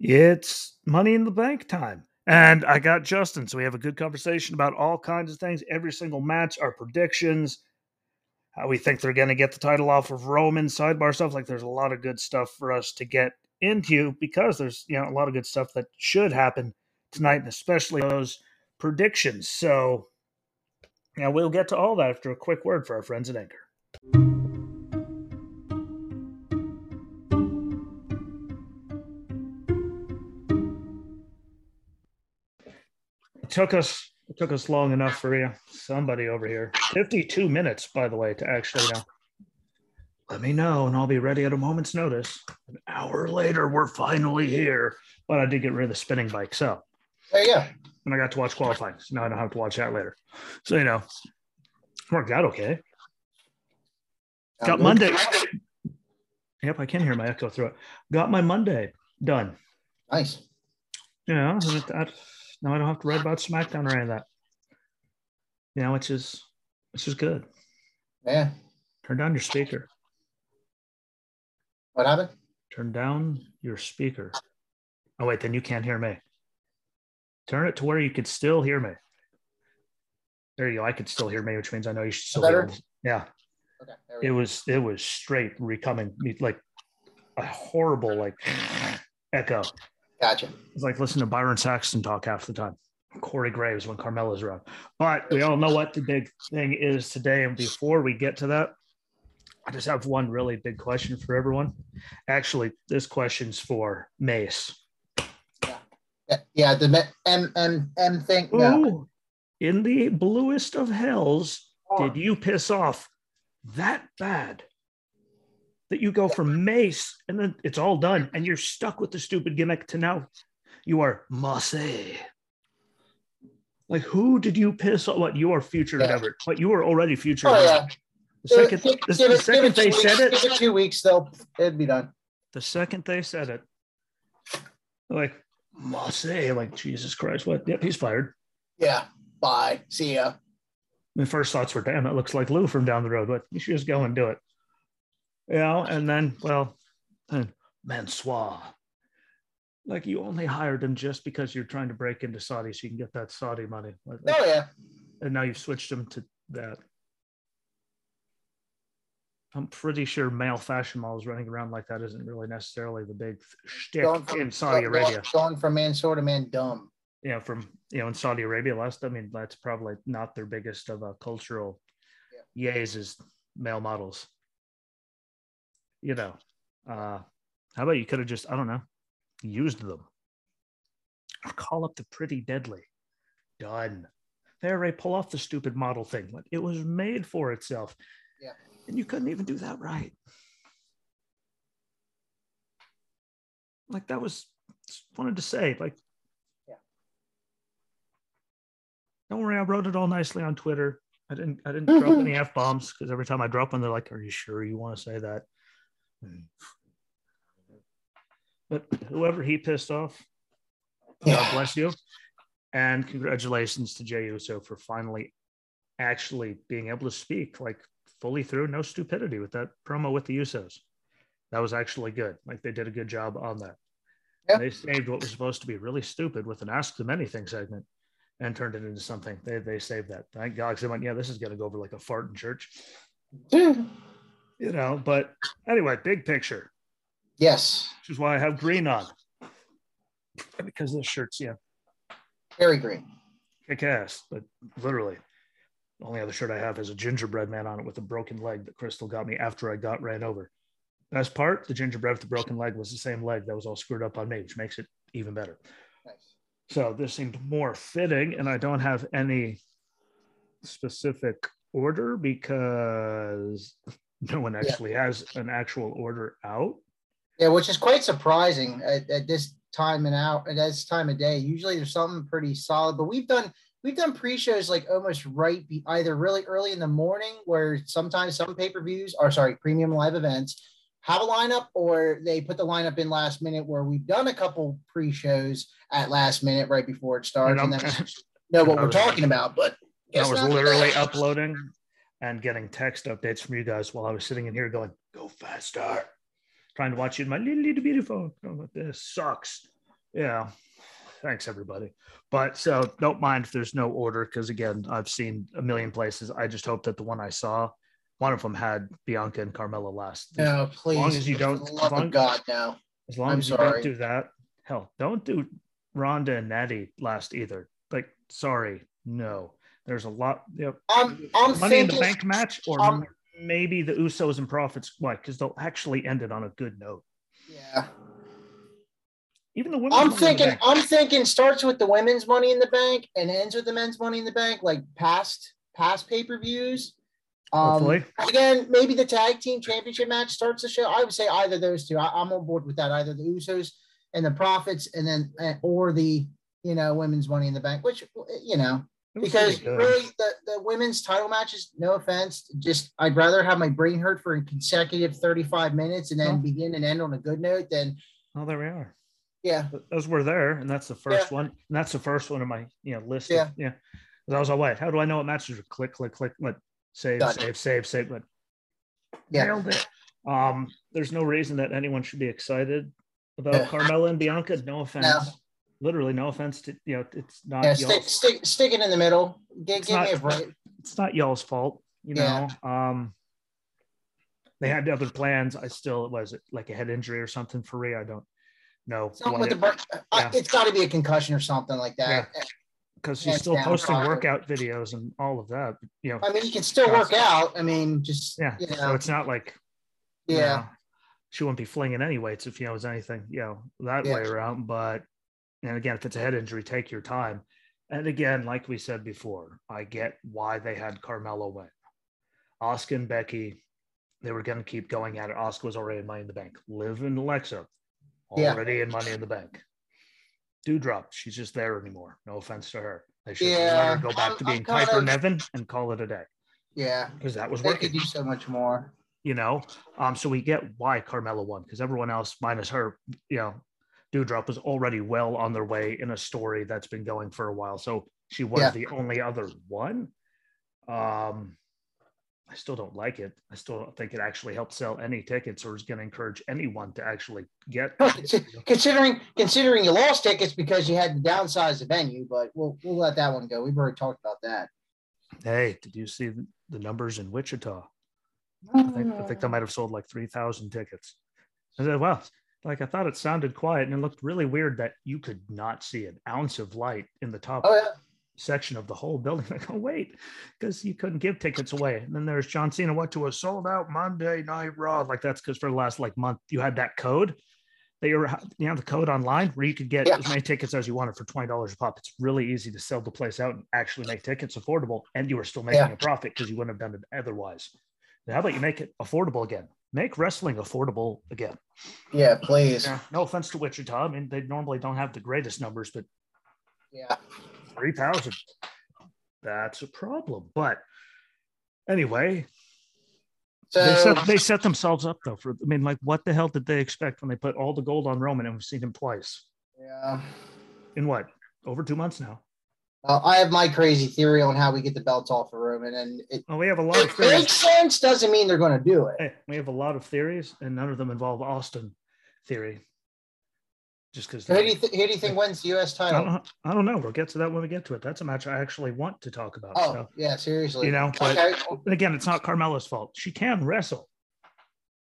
It's money in the bank time. And I got Justin. So we have a good conversation about all kinds of things, every single match, our predictions, how we think they're going to get the title off of Roman, sidebar stuff. Like there's a lot of good stuff for us to get into because there's, you know, a lot of good stuff that should happen tonight, and especially those predictions. So, yeah, we'll get to all that after a quick word for our friends at Anchor. Took us it took us long enough for you, somebody over here. 52 minutes, by the way, to actually know. Let me know, and I'll be ready at a moment's notice. An hour later, we're finally here. But I did get rid of the spinning bike, so you go. and I got to watch qualifying. So now I don't have to watch that later. So you know, worked out okay. Got? Monday. Yep, I can hear my echo through it. Got my Monday done. Nice. You know, now I don't have to write about SmackDown or any of that. You know, which is which is good. Yeah. Turn down your speaker. What happened? Turn down your speaker. Oh wait, then you can't hear me. Turn it to where you could still hear me. There you go. I could still hear me, which means I know you should still hear me. Yeah. Okay. It go. was it was straight recoming like a horrible like echo. Gotcha. It's like listening to Byron Saxton talk half the time. Corey Graves when Carmella's around. But we all know what the big thing is today. And before we get to that, I just have one really big question for everyone. Actually, this question's for Mace. Yeah, yeah the M M M thing. No. Ooh, in the bluest of hells, oh. did you piss off that bad that you go from Mace and then it's all done and you're stuck with the stupid gimmick to now you are Masse. Like who did you piss off? What you are future Yeah. Everett? But you were already future. Oh yeah. The second, Give- the, give the it- second they two said weeks- Give it, it two weeks, they'll it'd be done. the second they said it, like Masse, like Jesus Christ, what? Yep, he's fired. Yeah. Bye. See ya. My first thoughts were, damn, it looks like Lou from down the road. But you should just go and do it. You know, and then, well, then Mansoir. Like you only hired him just because you're trying to break into Saudi so you can get that Saudi money. Like- Oh yeah. And now you've switched him to that. I'm pretty sure male fashion models running around like that isn't really necessarily the big shtick from, in Saudi Arabia. Going from man sort of man dumb. you know, from you know, in Saudi Arabia last, I mean, that's probably not their biggest of a cultural yeah. yays is male models. You know, uh, how about you could have just, I don't know, used them. Or call up the pretty deadly. Done. They already pull off the stupid model thing. Like it was made for itself. Yeah. And you couldn't even do that right. Like that was just wanted to say, like, Yeah. don't worry, I wrote it all nicely on Twitter. I didn't I didn't drop any F bombs because every time I drop one, they're like, Are you sure you want to say that? But whoever he pissed off, God bless you. And congratulations to Jey Uso for finally actually being able to speak like fully through, no stupidity with that promo with the Usos. That was actually good. Like they did a good job on that. Yeah. They saved what was supposed to be really stupid with an Ask Them Anything segment and turned it into something. They, they saved that. Thank God. 'cause they went, yeah, this is going to go over like a fart in church, you know. But anyway, big picture, Yes. which is why I have green on. Because this shirt's, yeah, Very green. kick ass, but literally, the only other shirt I have has a gingerbread man on it with a broken leg that Crystal got me after I got ran over. Best part, the gingerbread with the broken leg was the same leg that was all screwed up on me, which makes it even better. Nice. So this seemed more fitting, and I don't have any specific order because no one actually has an actual order out. Yeah, which is quite surprising at, at this time and out at this time of day. Usually there's something pretty solid, but we've done we've done pre-shows like almost right be, either really early in the morning where sometimes some pay-per-views or sorry, premium live events have a lineup or they put the lineup in last minute where we've done a couple pre-shows at last minute right before it starts And and, then know what we're talking about. But I was literally uploading and getting text updates from you guys while I was sitting in here going, go faster. Trying to watch you in my little, little beautiful phone. Oh, this sucks. Yeah. Thanks, everybody. But so don't mind if there's no order because again, I've seen a million places. I just hope that the one I saw, one of them had Bianca and Carmella last. No, please. As long as you don't, as love long, God, no. as long I'm as you sorry. don't do that, hell, don't do Ronda and Natty last either. Like, sorry, no. There's a lot. Yep. I'm I'm Money in the Bank match, or um, maybe the Usos and Profits. Why? Because they'll actually end it on a good note. yeah. Even the women. I'm thinking I'm thinking starts with the women's money in the bank and ends with the men's money in the bank, like past past pay-per-views. Um, Hopefully. again, maybe the tag team championship match starts the show. I would say either those two. I, I'm on board with that. Either the Usos and the Profits, and then or the you know women's money in the bank, which you know because really the, the women's title matches, no offense, just I'd rather have my brain hurt for a consecutive 35 minutes and then begin and end on a good note than Oh, there we are. yeah. Those were there, and that's the first one. And that's the first one of my you know list. Yeah, Yeah. yeah. 'Cause I was all wait. How do I know what matches are? Click, click, click. What save, save, save, save. What Yeah. nailed it. Um, there's no reason that anyone should be excited about Yeah. Carmella and Bianca. No offense. Literally, no offense to you know. It's not Yeah, stick, stick, stick it in the middle. Give, It's me a not- break. it's not y'all's fault. You Yeah. know. Um, they had other plans. I still was it like a head injury or something for Rhea. I don't know Something with it- break. uh, It's got to be a concussion or something like that. because Yeah, she's still posting downtrodden. workout videos and all of that. You know, I mean, you can still work out. I mean, just yeah. you So it's not like you yeah, know, she wouldn't be flinging any weights if you know it was anything you know that Yeah. way around. But and again, if it's a head injury, take your time. And again, like we said before, I get why they had Carmella win. Asuka and Becky, they were going to keep going at it. Asuka was already in Money in the Bank. Liv and Alexa, Yeah. already in Money in the Bank. Doudrop, she's just there anymore. No offense to her. They should Yeah, let her go back to being kind Piper Niven and call it a day yeah. because that was They working could do so much more. you know. Um, so we get why Carmella won because everyone else, minus her, you know, Doudrop was already well on their way in a story that's been going for a while. So she was Yeah. the only other one. Um, I still don't like it. I still don't think it actually helped sell any tickets or is going to encourage anyone to actually get. Considering considering you lost tickets because you had to downsize the venue, but we'll we'll let that one go. We've already talked about that. hey, did you see the- numbers in Wichita? I think, I think they might have sold like 3,000 tickets. I said, well, like I thought it sounded quiet and it looked really weird that you could not see an ounce of light in the top Oh yeah, section of the whole building. Like, oh, wait, because you couldn't give tickets away. And then there's John Cena went to a sold out Monday Night Raw. Like that's because for the last like month you had that code that you're you have the code online where you could get Yeah. as many tickets as you wanted for twenty dollars a pop. It's really easy to sell the place out and actually make tickets affordable, and you were still making Yeah. a profit because you wouldn't have done it otherwise. Now, how about you make it affordable again? Make wrestling affordable again. yeah. Please, Yeah, no offense to Wichita. I mean, they normally don't have the greatest numbers, but yeah. 3,000. That's a problem. But anyway, So they, set, they set themselves up though for, I mean, like, what the hell did they expect when they put all the gold on Roman and we've seen him twice yeah. in what? Over two months now. Uh, I have my crazy theory on how we get the belts off of Roman, and it, Well, we have a lot of it theories. makes sense. Doesn't mean they're going to do it. Hey, we have a lot of theories, and none of them involve Austin theory. Just because Who do you th- who do you think wins the U.S. I title? don't, I don't know. We'll get to that when we get to it. That's a match I actually want to talk about. Oh so. yeah, seriously. You know, but- okay. But again, it's not Carmella's fault. She can wrestle.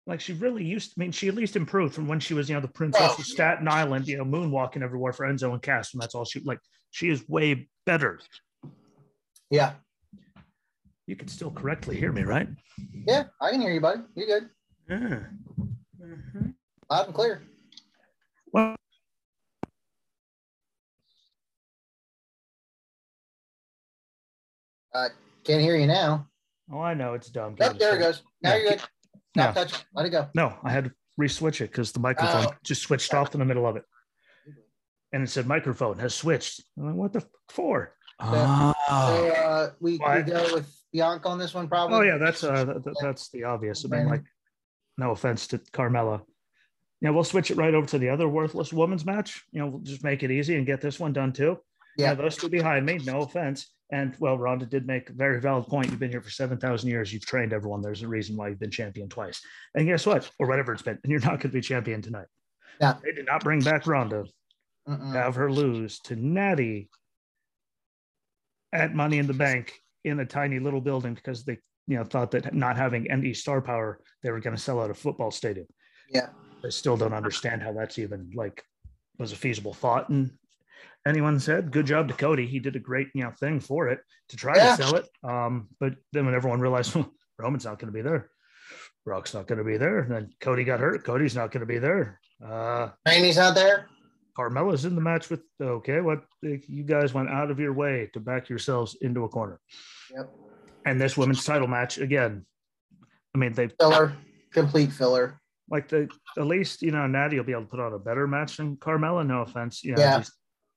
Like she really used. I mean, she at least improved from when she was, you know, the princess Oh, of. Staten Island, you know, moonwalking everywhere for Enzo and Cass, and that's all she like. She is way better. Yeah, You can still correctly hear me, right? yeah. I can hear you, buddy. You're good. Yeah. Mhm. Loud and clear. Well, Can't hear you now. oh, I know it's dumb. Yep, there it goes. Now Yeah, you're good. No, Stop touching. Let it go. no, I had to re-switch it because the microphone Oh. just switched off in the middle of it, and it said microphone has switched. I'm like, what the f- for? So Ah. uh, we, we go with Bianca on this one, probably. Oh yeah, that's uh, that, that- that's the obvious. I mean, like, no offense to Carmella. Yeah, we'll switch it right over to the other worthless women's match. You know, we'll just make it easy and get this one done too. Yeah. Yeah, those two behind me. No offense. And well, Ronda did make a very valid point. You've been here for seven thousand years. You've trained everyone. There's a reason why you've been champion twice. And guess what? Or whatever it's been. And you're not going to be champion tonight. Yeah. They did not bring back Ronda Mm-mm. have her lose to Natty at Money in the Bank in a tiny little building because they, you know, thought that not having any star power, they were going to sell out a football stadium. Yeah. I still don't understand how that's even like was a feasible thought. And anyone said, good job to Cody. He did a great, you know, thing for it to try Yeah. to sell it. Um, but then when everyone realized well, Roman's not going to be there, Brock's not going to be there, and then Cody got hurt. Cody's not going to be there. Uh, Randy's out there. Carmella's in the match with okay, what you guys went out of your way to back yourselves into a corner. Yep. And this women's title match again. I mean, they Filler. Complete filler. like the at least you know Natty will be able to put on a better match than Carmella. No offense, you know, Yeah.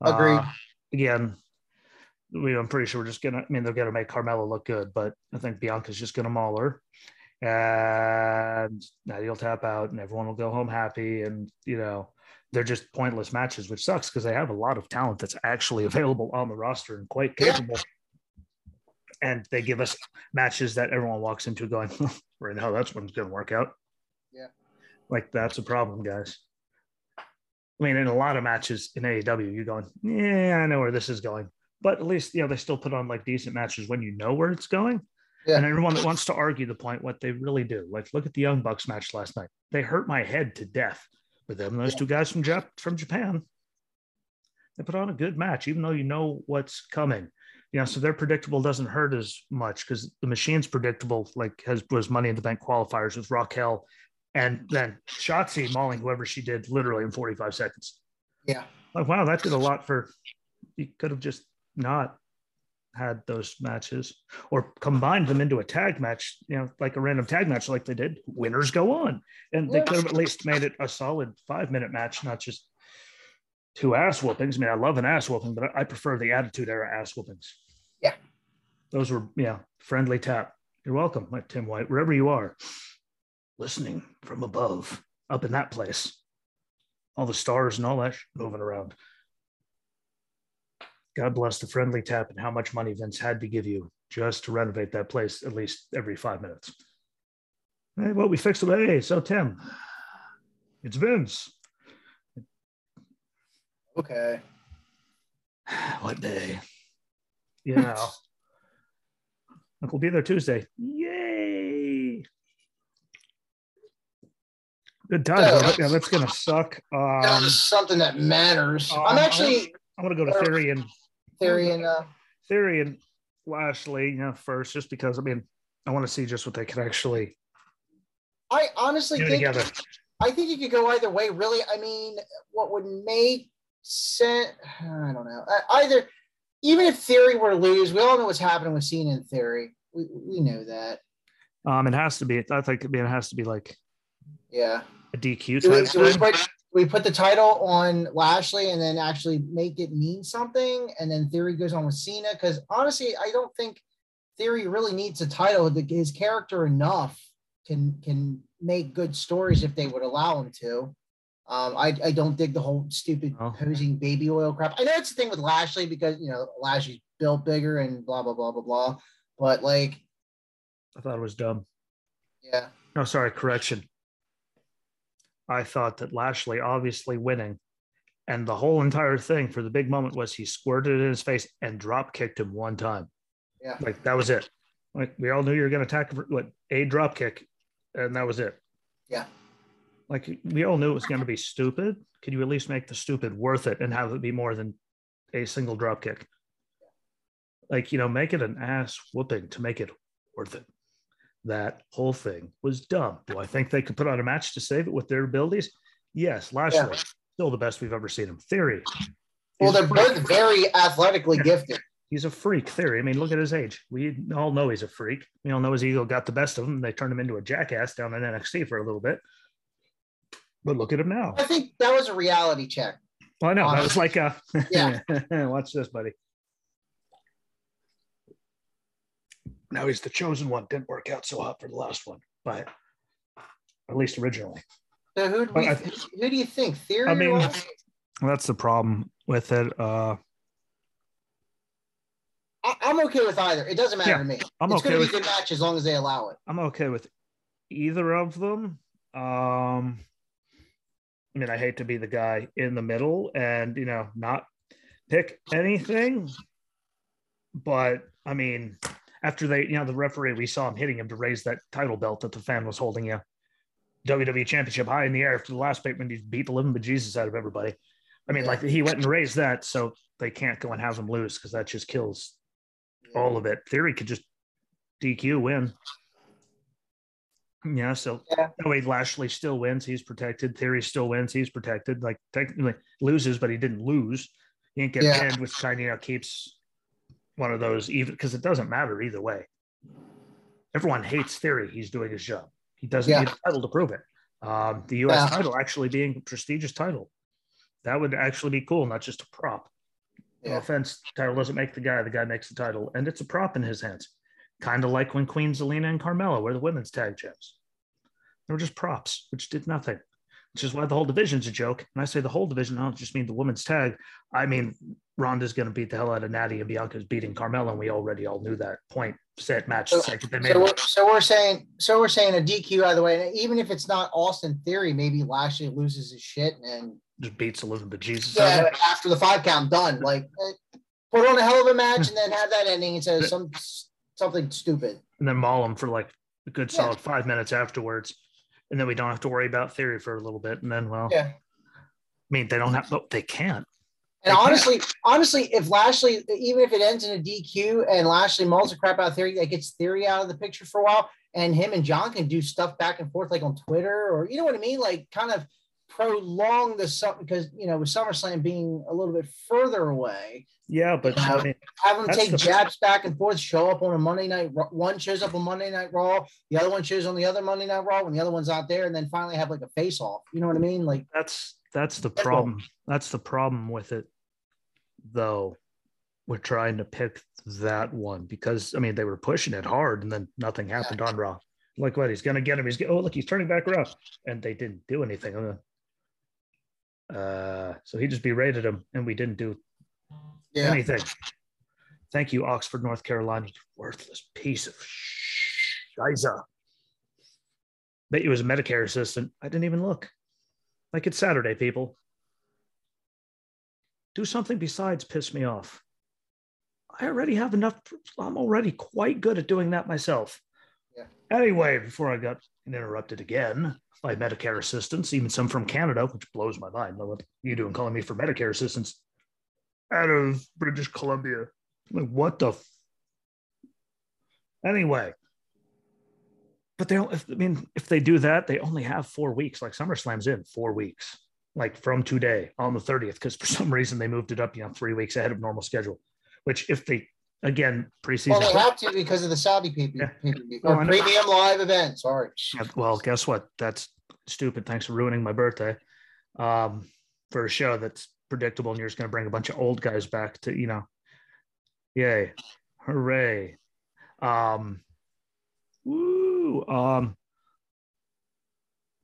Agreed. uh, again, we, I'm pretty sure we're just gonna. I mean, they're gonna make Carmella look good, but I think Bianca's just gonna maul her, and Natty will tap out, and everyone will go home happy, and you know. They're just pointless matches, which sucks because they have a lot of talent that's actually available on the roster and quite Yeah. capable. And they give us matches that everyone walks into going, right now, that's one's to work out. Yeah. Like that's a problem, guys. I mean, in a lot of matches in AEW, you're going, yeah, I know where this is going. But at least, you know, they still put on like decent matches when you know where it's going. Yeah. And everyone that wants to argue the point, what they really do. Like, look at the Young Bucks match last night. They hurt my head to death with them. Those Yeah. two guys from Jap- from Japan. They put on a good match, even though you know what's coming. You know, so they're predictable doesn't hurt as much because the machine's predictable, like has was Money in the Bank qualifiers with Raquel and then Shotzi mauling whoever she did literally in 45 seconds. Yeah. Like, wow, that did a lot for you could have just not had those matches or combined them into a tag match, you know, like a random tag match like they did. Winners go on. And they could have at least made it a solid five minute match, not just two ass whoopings. I mean, I love an ass whooping, but I prefer the attitude era ass whoopings. Yeah. Those were, yeah, friendly tap. You're welcome, Tim White, wherever you are, listening from above, up in that place. All the stars and all that moving around. God bless the friendly tap and how much money Vince had to give you just to renovate that place at least every five minutes. Hey, well, we fixed it. Hey, so Tim, it's Vince. Okay. What day? Yeah. Look, we'll be there Tuesday. Yay. Good time. Yeah. Yeah, that's gonna suck. Um, That something that matters. um, I'm actually I'm gonna go to Theory and theory and uh, Theory and Lashley, you know, first, just because I mean, I want to see just what they can actually I honestly do think together. I think you could go either way. Really, I mean, what would make sense? I don't know. Either, even if Theory were to lose, we all know what's happening with Cena in Theory. We we know that. Um, it has to be. I think. I mean, it has to be like Yeah. A DQ Do we, type do we put we put the title on Lashley and then actually make it mean something, and then Theory goes on with Cena? Because honestly, I don't think Theory really needs a title. His character enough can can make good stories if they would allow him to. Um, I, I don't dig the whole stupid Oh. posing baby oil crap. I know it's the thing with Lashley because you know Lashley's built bigger and blah blah blah blah blah. But like, I thought it was dumb. yeah, No, sorry, correction. I thought that Lashley obviously winning, and the whole entire thing for the big moment was he squirted it in his face and drop kicked him one time. yeah, Like that was it. Like we all knew you were going to attack for what a drop kick, and that was it. yeah. Like we all knew it was going to be stupid. Could you at least make the stupid worth it and have it be more than a single drop kick? Like you know, make it an ass whooping to make it worth it. That whole thing was dumb. Do I think they could put on a match to save it with their abilities? Yes, Lashley Yeah. still the best we've ever seen him. Theory. Well, they're both very athletically Yeah. gifted. He's a freak. Theory. I mean, look at his age. We all know he's a freak. We all know his ego got the best of him. They turned him into a jackass down in NXT for a little bit. But look at him now. I think that was a reality check. Well, I know that um, was like a Yeah. watch this, buddy. Now he's the chosen one. Didn't work out so hot for the last one, but at least originally. So who do, we, I- who do you think? Theory I mean, Lashley? That's the problem with it. Uh, I, I'm okay with either. It doesn't matter Yeah, to me. I'm it's okay going to with be a good match as long as they allow it. I'm okay with either of them. Um, I mean, I hate to be the guy in the middle and you know not pick anything, but I mean, after they, you know, the referee, we saw him hitting him to raise that title belt that the fan was holding, you. WWE Championship high in the air after the last pay when he beat the living bejesus out of everybody. I mean, like he went and raised that, so they can't go and have him lose because that just kills all of it. Theory could just DQ win. Yeah, so yeah. Oh, that way Lashley still wins, he's protected. Theory still wins, he's protected. Like technically loses, but he didn't lose. He didn't get yeah. pinned, which kind of you know, keeps one of those even because it doesn't matter either way. Everyone hates Theory. He's doing his job. He doesn't yeah. need a title to prove it. Um, the U.S. Yeah. title actually being a prestigious title, that would actually be cool, not just a prop. Yeah. No offense, title doesn't make the guy; the guy makes the title, and it's a prop in his hands. Kind of like when Queen Zelina and Carmella were the women's tag champs. They were just props, which did nothing. Which is why the whole division's a joke. And I say the whole division, I don't just mean the women's tag. I mean Ronda's going to beat the hell out of Natty and Bianca's beating Carmella, and we already all knew that point set match. So, so, we're, so, we're, saying, so we're saying a DQ either way. even if it's not Austin Theory, maybe Lashley loses his shit and just beats a living bejesus. Yeah, after the five count done, like put on a hell of a match and then have that ending and says some something stupid. And then maul him for like a good solid yeah. five minutes afterwards, and then we don't have to worry about Theory for a little bit, and then well, yeah. I mean, they don't have. but they can't. And honestly, honestly, if Lashley, even if it ends in a DQ and Lashley mauls the crap out of Theory, that gets Theory out of the picture for a while, and him and John can do stuff back and forth like on Twitter or you know what I mean, like kind of prolong the sum because you know with SummerSlam being a little bit further away. Yeah, but you know, I mean, have them take the... jabs back and forth, show up on a Monday night. One shows up on Monday Night Raw, the other one shows on the other Monday Night Raw when the other one's out there, and then finally have like a face off. You know what I mean? Like that's that's the problem. That's the problem with it, though. We're trying to pick that one because I mean they were pushing it hard and then nothing happened yeah. on Raw. Like what? He's gonna get him. He's get, oh look, he's turning back around, and they didn't do anything. Uh, Uh, so he just berated him, and we didn't do yeah. anything. Thank you, Oxford, North Carolina. Worthless piece of shiza. Bet you was a Medicare assistant. I didn't even look. Like it's Saturday, people. Do something besides piss me off. I already have enough. I'm already quite good at doing that myself. Yeah. Anyway, before I got interrupted again by Medicare assistance, even some from Canada, which blows my mind. What are you doing calling me for Medicare assistance out of British Columbia? Like, what the? F- anyway, but they don't. I mean, if they do that, they only have four weeks. Like SummerSlam's in four weeks, like from today on the thirtieth, because for some reason they moved it up, you know, three weeks ahead of normal schedule. Which, if they again preseason, well, they have to because of the Saudi people, yeah. or premium live event. Sorry. Well, guess what? That's stupid. Thanks for ruining my birthday. Um, for a show that's predictable, and you're just going to bring a bunch of old guys back to, you know, yay, hooray. Um, Woo. Um,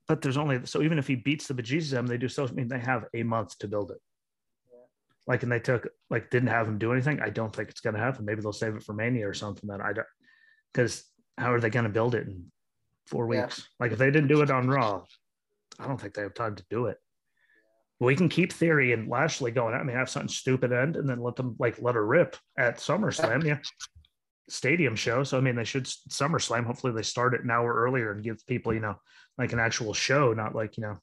but there's only so even if he beats the bejesus them, they do so. I mean, they have a month to build it. Like, and they took like didn't have him do anything. I don't think it's going to happen. Maybe they'll save it for Mania or something. That I don't because how are they going to build it in four weeks? Yeah. Like if they didn't do it on Raw, I don't think they have time to do it. We can keep Theory and Lashley going. I mean, have something stupid end and then let them like let her rip at SummerSlam. Yeah stadium show. So I mean, they should SummerSlam. Hopefully, they start it an hour earlier and give people, you know, like an actual show, not like you know.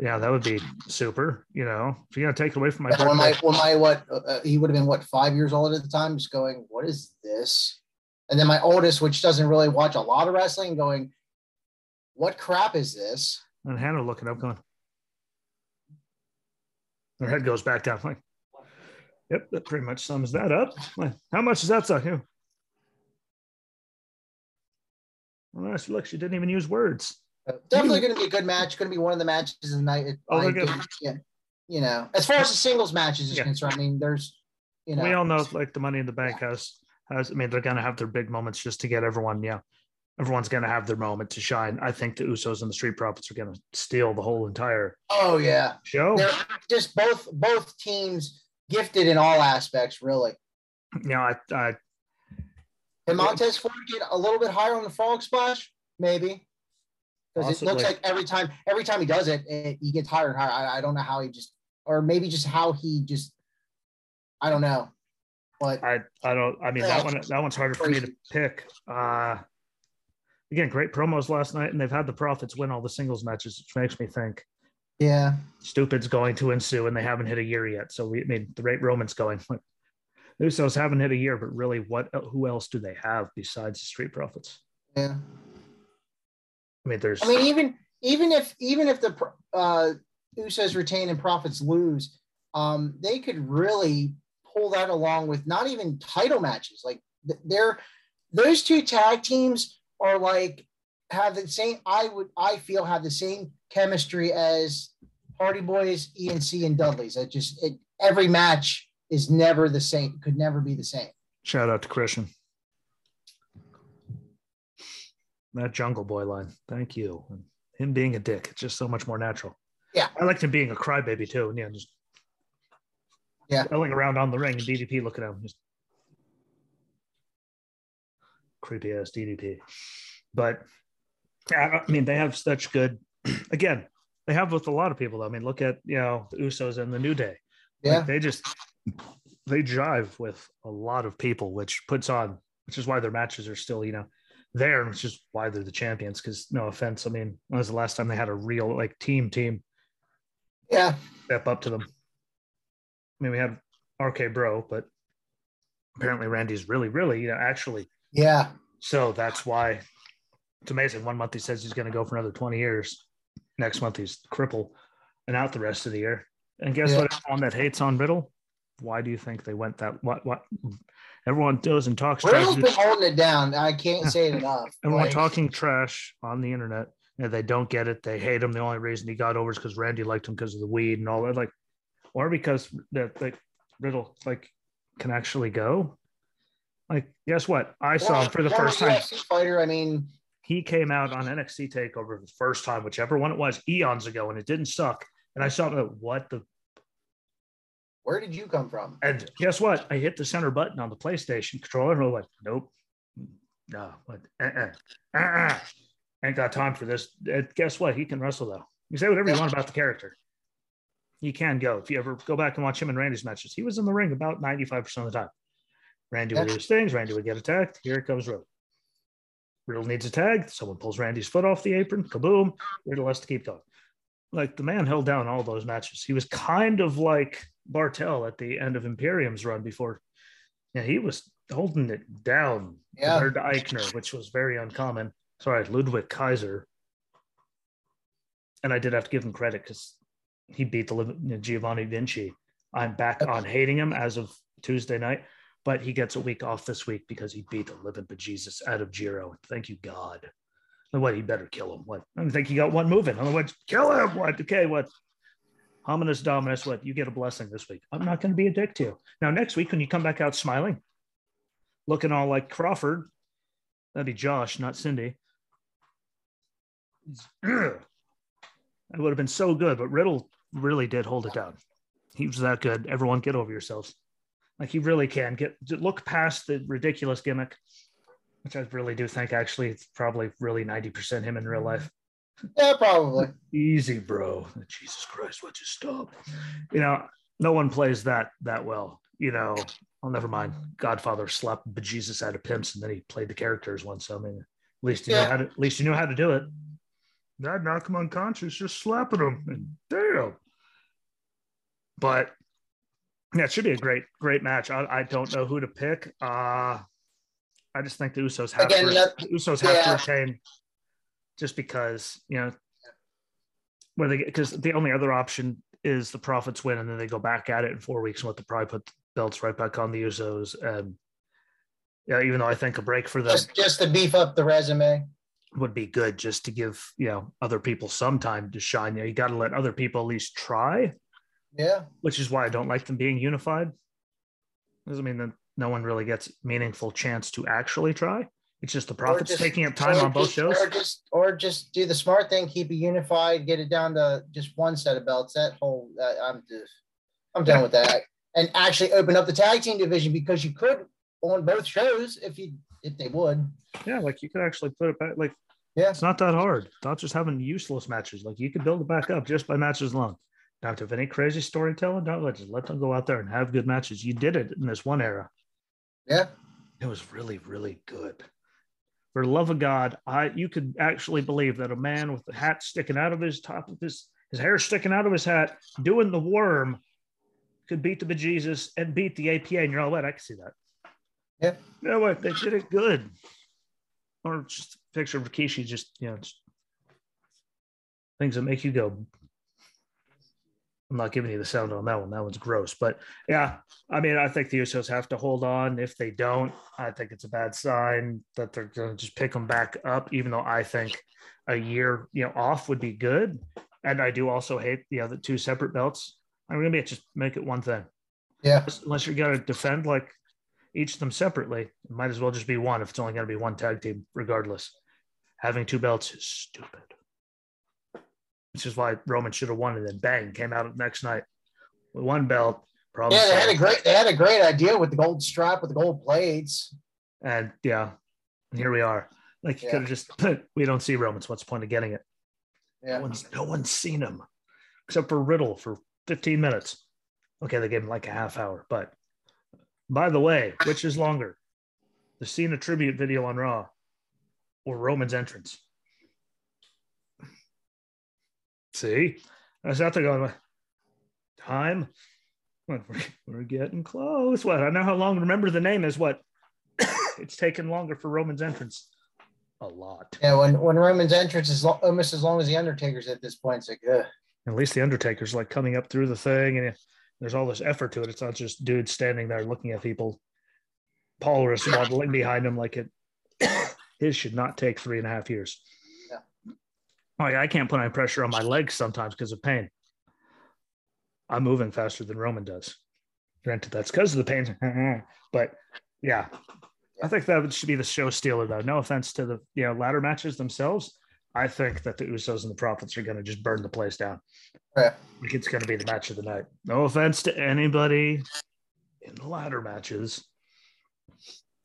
Yeah, that would be super. You know, if you're gonna take it away from my, yeah, when my, when my what uh, he would have been what five years old at the time, just going, what is this? And then my oldest, which doesn't really watch a lot of wrestling, going, what crap is this? And Hannah looking up, going, her head goes back down, like, Yep, that pretty much sums that up. How much does that suck? You? Well, nice. Look, she didn't even use words. Uh, definitely going to be a good match. Going to be one of the matches of the night. Oh, good. Yeah, you know, as far as the singles matches is yeah. concerned, I mean, there's, you know, we all know like the Money in the Bank yeah. has has. I mean, they're going to have their big moments just to get everyone. Yeah, everyone's going to have their moment to shine. I think the Usos and the Street Profits are going to steal the whole entire. Oh yeah, show. They're just both both teams gifted in all aspects, really. Yeah, I, I can Montez Ford get a little bit higher on the frog splash? Maybe. Because it looks like every time every time he does it, it he gets higher and higher. I, I don't know how he just or maybe just how he just I don't know. But I I don't I mean that one that one's harder for me to pick. Uh again, great promos last night, and they've had the Profits win all the singles matches, which makes me think yeah. Stupid's going to ensue, and they haven't hit a year yet. So we I mean the rate Roman's going. Usos haven't hit a year, but really, what who else do they have besides the Street Profits? Yeah. I mean, there's. I mean, even even if even if the uh, Usos retain and Profits lose, um, they could really pull that along with not even title matches. Like they're those two tag teams are like have the same. I would I feel have the same chemistry as Hardy Boys, ENC, and Dudley's. It just it, every match is never the same. Could never be the same. Shout out to Christian. That Jungle Boy line. Thank you. And him being a dick. It's just so much more natural. Yeah. I liked him being a crybaby too. And yeah, just yeah. Going around on the ring and DDP looking at him. Just creepy ass DDP. But I mean, they have such good, again, they have with a lot of people. Though. I mean, look at, you know, the Usos and the New Day. Yeah. Like they just, they jive with a lot of people, which puts on, which is why their matches are still, you know, there, which is why they're the champions. Because no offense, I mean, when was the last time they had a real like team team? Yeah, step up to them. I mean, we had RK Bro, but apparently Randy's really, really, you know, actually. Yeah. So that's why it's amazing. One month he says he's going to go for another 20 years. Next month he's crippled and out the rest of the year. And guess yeah. what? Everyone that hates on Riddle, why do you think they went that? What? What? Everyone does and talks. Riddle's been holding it down. I can't say it enough. Everyone like, talking trash on the internet. And they don't get it. They hate him. The only reason he got over is because Randy liked him because of the weed and all that. Like, or because that like Riddle like can actually go. Like, guess what? I saw him for the first time. Fighter. I mean, he came out on NXT Takeover the first time, whichever one it was, eons ago, and it didn't suck. And I saw him. What the where did you come from? And guess what? I hit the center button on the PlayStation controller and I was like, nope, no, what? Uh-uh, uh-uh. Ain't got time for this. Uh, guess what? He can wrestle though. You say whatever you want about the character. He can go. If you ever go back and watch him in Randy's matches, he was in the ring about 95% of the time. Randy would do his things. Randy would get attacked. Here it comes Riddle. Riddle needs a tag. Someone pulls Randy's foot off the apron. Kaboom. Riddle has to keep going. Like the man held down all those matches. He was kind of like Barthel at the end of Imperium's run before. Yeah, he was holding it down yeah. compared to Aichner, which was very uncommon. Sorry, Ludwig Kaiser. And I did have to give him credit because he beat the living Giovanni Vinci. I'm back on hating him as of Tuesday night, but he gets a week off this week because he beat the living bejesus out of Giro. Thank you, God. What? He better kill him. What? I think he got one moving. Otherwise, kill him. What? Okay, what? Hominis Dominus, what? You get a blessing this week. I'm not going to be a dick to you. Now, next week, when you come back out smiling, looking all like Crawford, that'd be Josh, not Cindy. It would have been so good, but Riddle really did hold it down. He was that good. Everyone, get over yourselves. Like he really can get look past the ridiculous gimmick, which I really do think actually it's probably really 90% him in real life. Yeah, probably. Easy, bro. Jesus Christ, what you stop? You know, no one plays that that well. You know, well, never mind. Godfather slapped bejesus out of pimps, and then he played the characters once. So I mean, at least you yeah. know how to. At least you knew how to do it. I'd knock him unconscious, just slapping him, and damn. But yeah, it should be a great, great match. I, I don't know who to pick. Uh I just think the Usos have Again, to, Usos have yeah. to retain just because you know where they because the only other option is the profits win and then they go back at it in four weeks and let the probably put the belts right back on the Usos. And yeah, even though I think a break for them just, just to beef up the resume would be good just to give you know other people some time to shine. You, know, you got to let other people at least try. Yeah, which is why I don't like them being unified. Doesn't mean that no one really gets meaningful chance to actually try. It's just the profits just, taking up time on both shows. Or just or just do the smart thing, keep it unified, get it down to just one set of belts. That whole uh, I'm just I'm done with that. And actually open up the tag team division because you could on both shows if you if they would. Yeah, like you could actually put it back like Yeah. It's not that hard. It's not just having useless matches. Like you could build it back up just by matches alone. Don't have any crazy storytelling. Don't let just let them go out there and have good matches. You did it in this one era. Yeah. It was really, really good. For the love of God, I you could actually believe that a man with the hat sticking out of his top of his his hair sticking out of his hat, doing the worm, could beat the bejesus and beat the APA. And you're all what? I can see that. Yeah. You know what? They did it good. Or just a picture of Rikishi, just you know, just things that make you go. I'm not giving you the sound on that one. That one's gross. But yeah, I mean, I think the Usos have to hold on. If they don't, I think it's a bad sign that they're going to just pick them back up, even though I think a year, you know, off would be good. And I do also hate the other two separate belts. I'm going to be just make it one thing. Yeah. Unless you're going to defend like each of them separately, it might as well just be one if it's only going to be one tag team, regardless. Having two belts is stupid. Which is why Roman should have won and then bang came out next night with one belt. Problem Yeah, they had a great they had a great idea with the gold strap with the gold blades. and yeah, here we are. Like you Yeah. could have just we don't see Romans. What's the point of getting it? No one's no one's seen him except for Riddle for 15 minutes. Okay, they gave him like a half hour. But by the way, which is longer? The Cena tribute video on Raw or Roman's entrance? See, I was out there going, time. We're, we're getting close. What? I know how long. Remember, the name is what? it's taken longer for Roman's entrance. A lot. Yeah, when when Roman's entrance is lo- almost as long as the Undertaker's at this point, it's like, ugh. At least the Undertaker's like coming up through the thing, and there's all this effort to it. It's not just dudes standing there looking at people. Paul is waddling behind him like it. His should not take three and a half years. Oh yeah, I can't put any pressure on my legs sometimes because of pain. I'm moving faster than Roman does. Granted, that's because of the pain, but yeah, I think that should be the show stealer, though. No offense to the you know ladder matches themselves. I think that the Usos and the Profits are going to just burn the place down. Yeah. Like it's going to be the match of the night. No offense to anybody in the ladder matches.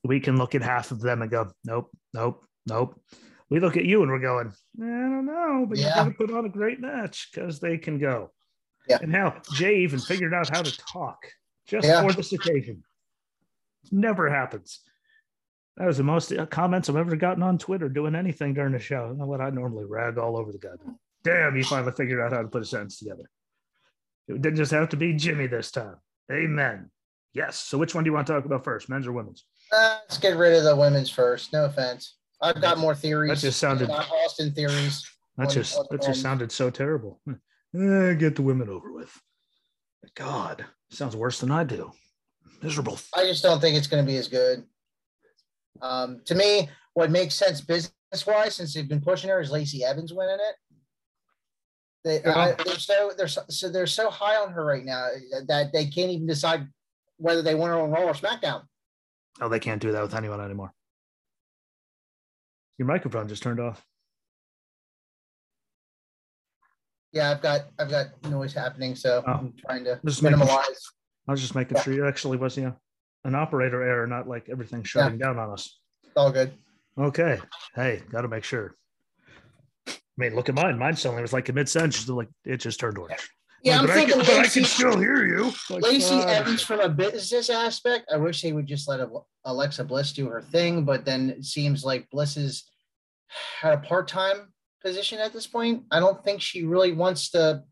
We can look at half of them and go, nope, nope, nope. We look at you and we're going, I don't know, but Yeah. you got to put on a great match because they can go. Yeah. And hell, Jey even figured out how to talk just Yeah. for this occasion. Never happens. That was the most uh, comments I've ever gotten on Twitter doing anything during the show. What? I normally rag all over the guy. Damn, he finally figured out how to put a sentence together. It didn't just have to be Jimmy this time. Amen. Yes. So which one do you want to talk about first, men's or women's? Uh, let's get rid of the women's first. No offense. I've got more theories. That just sounded- Austin theories. That just on- that just sounded so terrible. Eh, get the women over with. God, sounds worse than I do. Miserable. I just don't think it's going to be as good. Um, to me, what makes sense business wise, since they've been pushing her, is Lacey Evans winning it. They, I, they're so they're so, so they're so high on her right now that they can't even decide whether they want her on Raw or SmackDown. Oh, they can't do that with anyone anymore. Your microphone just turned off. Yeah, I've got I've got noise happening, so Oh. I'm trying to Just making minimize. I was just making sure it actually was, yeah, an operator error, not like everything shutting down on us. It's all good. Okay. Hey, got to make sure. I mean, look at mine. Mine suddenly was like a mid sentence. Like it just turned orange. Yeah, Like, I'm but thinking I can, but I can still hear you. Like, Lacey uh, Evans from a business aspect. I wish they would just let Alexa Bliss do her thing, but then it seems like Bliss is at a part time position at this point. I don't think she really wants to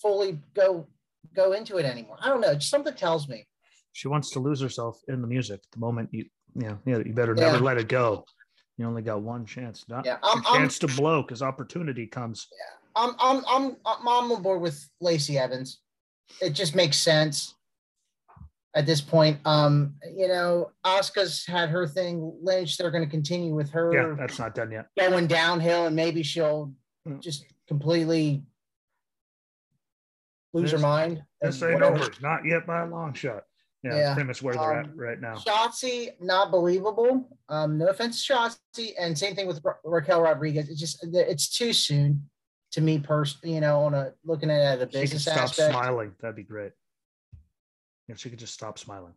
fully go go into it anymore. I don't know. Just something tells me. She wants to lose herself in the music. The moment you, you know, yeah, you better Yeah. never let it go. You only got one chance. Not Yeah, a I'm, I'm, chance to blow because opportunity comes. I'm, I'm, I'm, I'm on board with Lacey Evans. It just makes sense at this point. Um, you know, Asuka's had her thing. Lynch, they're going to continue with her. Yeah, that's not done yet. going downhill and maybe she'll Mm. just completely lose her mind. This and ain't whatever. over. Not yet by a long shot. Yeah, Yeah, pretty much where they're at um, right now. Shotzi, not believable. Um, no offense to Shotzi, and same thing with Ra- Raquel Rodriguez. It's just it's too soon to me personally. You know, on a looking at it at a She could stop aspect. smiling. That'd be great. If she could just stop smiling.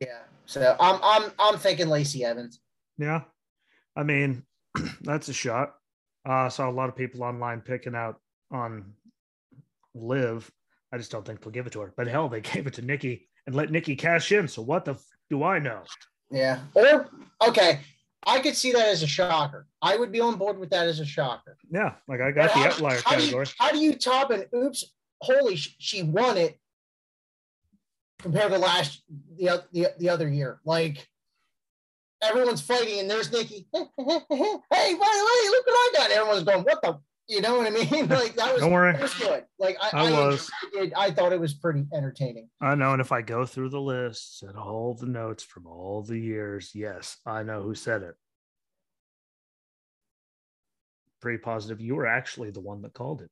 Yeah, so I'm I'm I'm thinking Lacey Evans. Yeah. I mean, that's a shot. Uh, I saw a lot of people online picking out on Liv. I just don't think they'll give it to her. But hell, they gave it to Nikki and let Nikki cash in. So what the f- do I know? Yeah. Or okay, I could see that as a shocker. I would be on board with that as a shocker. Yeah, like I got But the how- outlier how do you- category. how do you top an oops? Holy, sh- she won it compared to last the, the the other year. Like everyone's fighting, and there's Nikki. hey, by the way, look what I got. Everyone's going, what the? You know what I mean? Like that was, Don't worry. was good. Like I, I I, was. it. I thought it was pretty entertaining. I know, and if I go through the lists and all the notes from all the years, yes, I know who said it. Pretty positive. You were actually the one that called it.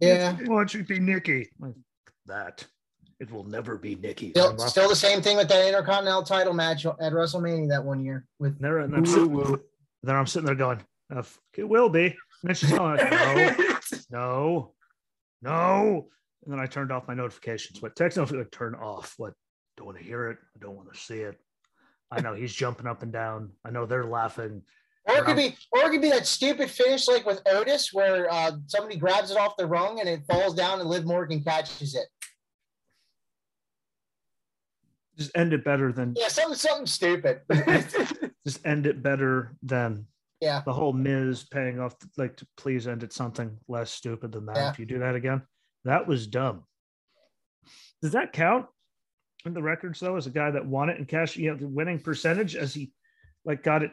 Yeah. Well, it should be Nikki. Like that. It will never be Nikki. Still, still the same thing with that Intercontinental title match at WrestleMania that one year with And there- and I'm sitting, then I'm sitting there going, "Uh, it will be. And then she's no, no, no. And then I turned off my notifications. What text notification turn off? What don't want to hear it. I don't want to see it. I know he's jumping up and down. I know they're laughing. Or it could be, or it could be that stupid finish like with Otis, where uh, somebody grabs it off the rung and it falls down, and Liv Morgan catches it. Just end it better than Yeah, something, something stupid. just end it better than yeah, the whole Miz paying off. Like to please end it something less stupid than that. Yeah. If you do that again, that was dumb. Does that count in the records though? As a guy that won it and cash, you know, the winning percentage as he like got it.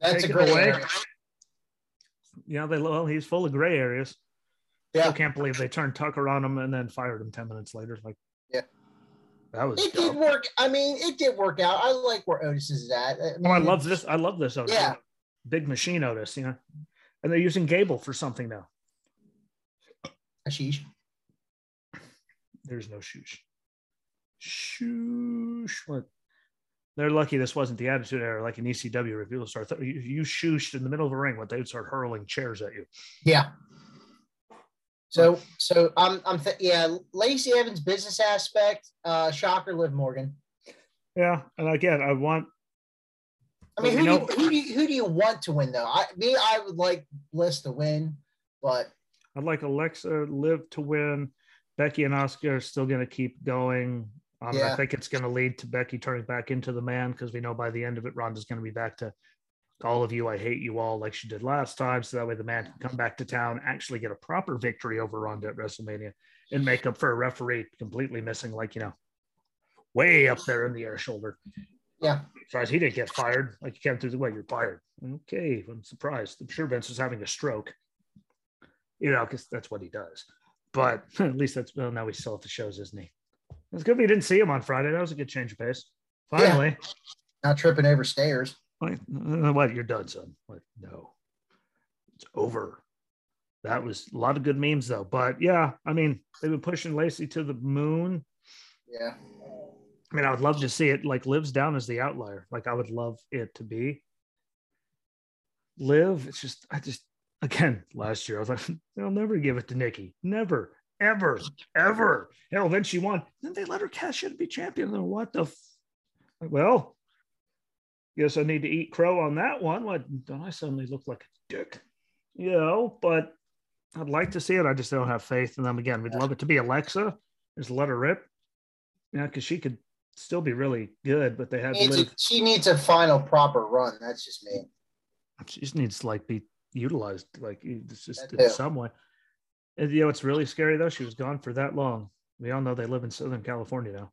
that's a great. away. area. Know, they well, he's full of gray areas. Yeah. I can't believe they turned Tucker on him and then fired him ten minutes later. Like, Yeah. that was. it did work. I mean, it did work out. I like where Otis is at. I, Oh, I love this. I love this. Otis. Yeah. Big machine Otis, you know. And they're using Gable for something now. Ashish. There's no shoosh. Shoosh. What? They're lucky this wasn't the attitude era like an ECW where people start, th- you, you shooshed in the middle of a ring, what they would start hurling chairs at you. Yeah. So, so I'm, I'm, th- yeah, Lacey Evans' business aspect, uh, shocker, Liv Morgan. Yeah. And again, I want, I mean, who, you do you, who do you, who do you want to win though? I me, I would like Bliss to win, but I'd like Alexa Liv to win. Becky and Asuka are still going to keep going. Um, I think it's going to lead to Becky turning back into the man because we know by the end of it, Ronda's going to be back to all of you. I hate you all like she did last time. So that way the man can come back to town, actually get a proper victory over Ronda at WrestleMania and make up for a referee completely missing, like, you know, way up there in the air shoulder. Yeah, Besides, he didn't get fired. Like he came through the way, you're fired. Okay, I'm surprised. I'm sure Vince was having a stroke. You know, because that's what he does. But at least that's well, now he's still at the shows, isn't he? It's good we didn't see him on Friday. That was a good change of pace. Yeah. Finally. not tripping over stairs. Like, uh, what? You're done, son. Like, no. It's over. That was a lot of good memes though. But yeah, I mean, they've been pushing Lacey to the moon. Yeah, I mean, I would love to see it like lives down as the outlier. Like I would love it to be. Liv, it's just I just again last year I was like, they'll never give it to Nikki. Never, ever, ever. Hell, then she won. Then they let her cash in and be champion. Then what the f- well, guess I need to eat crow on that one. What don't I suddenly look like a dick? You know, but I'd like to see it. I just don't have faith in them again. We'd love it to be Alexa. Just let her rip. Yeah, because she could still be really good, but they had needs Liv. a, she needs a final proper run. That's just me. She just needs to like be utilized, like it's just in some way. And you know, it's really scary though. She was gone for that long. We all know they live in Southern California now.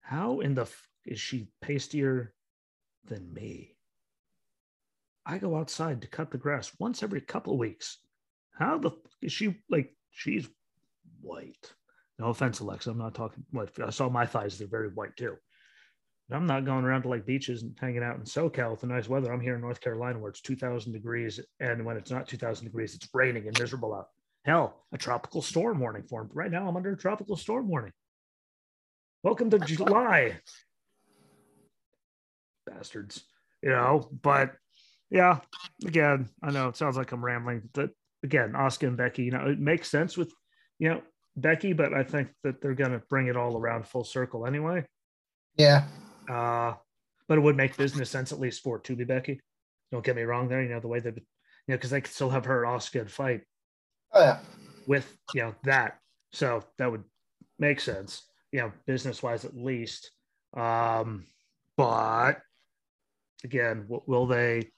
How in the f- is she pastier than me? I go outside to cut the grass once every couple of weeks. How the f- is she like? She's white. No offense, Alexa. I'm not talking. What I saw my thighs; they're very white too. But I'm not going around to like beaches and hanging out in SoCal with the nice weather. I'm here in North Carolina where it's 2,000 degrees, and when it's not 2,000 degrees, it's raining and miserable out. Hell, a tropical storm warning for him. Right now, I'm under a tropical storm warning. Welcome to July, bastards. You know, but yeah, again, I know it sounds like I'm rambling. but again, Asuka and Becky, you know, it makes sense with you know Becky, but I think that they're going to bring it all around full circle anyway. Yeah, Uh, but it would make business sense at least for to be Becky. Don't get me wrong there. You know, the way that you know, because they could still have her Asuka fight Oh yeah. with, you know, that. So that would make sense, you know, business wise at least. Um, but again, w- will they,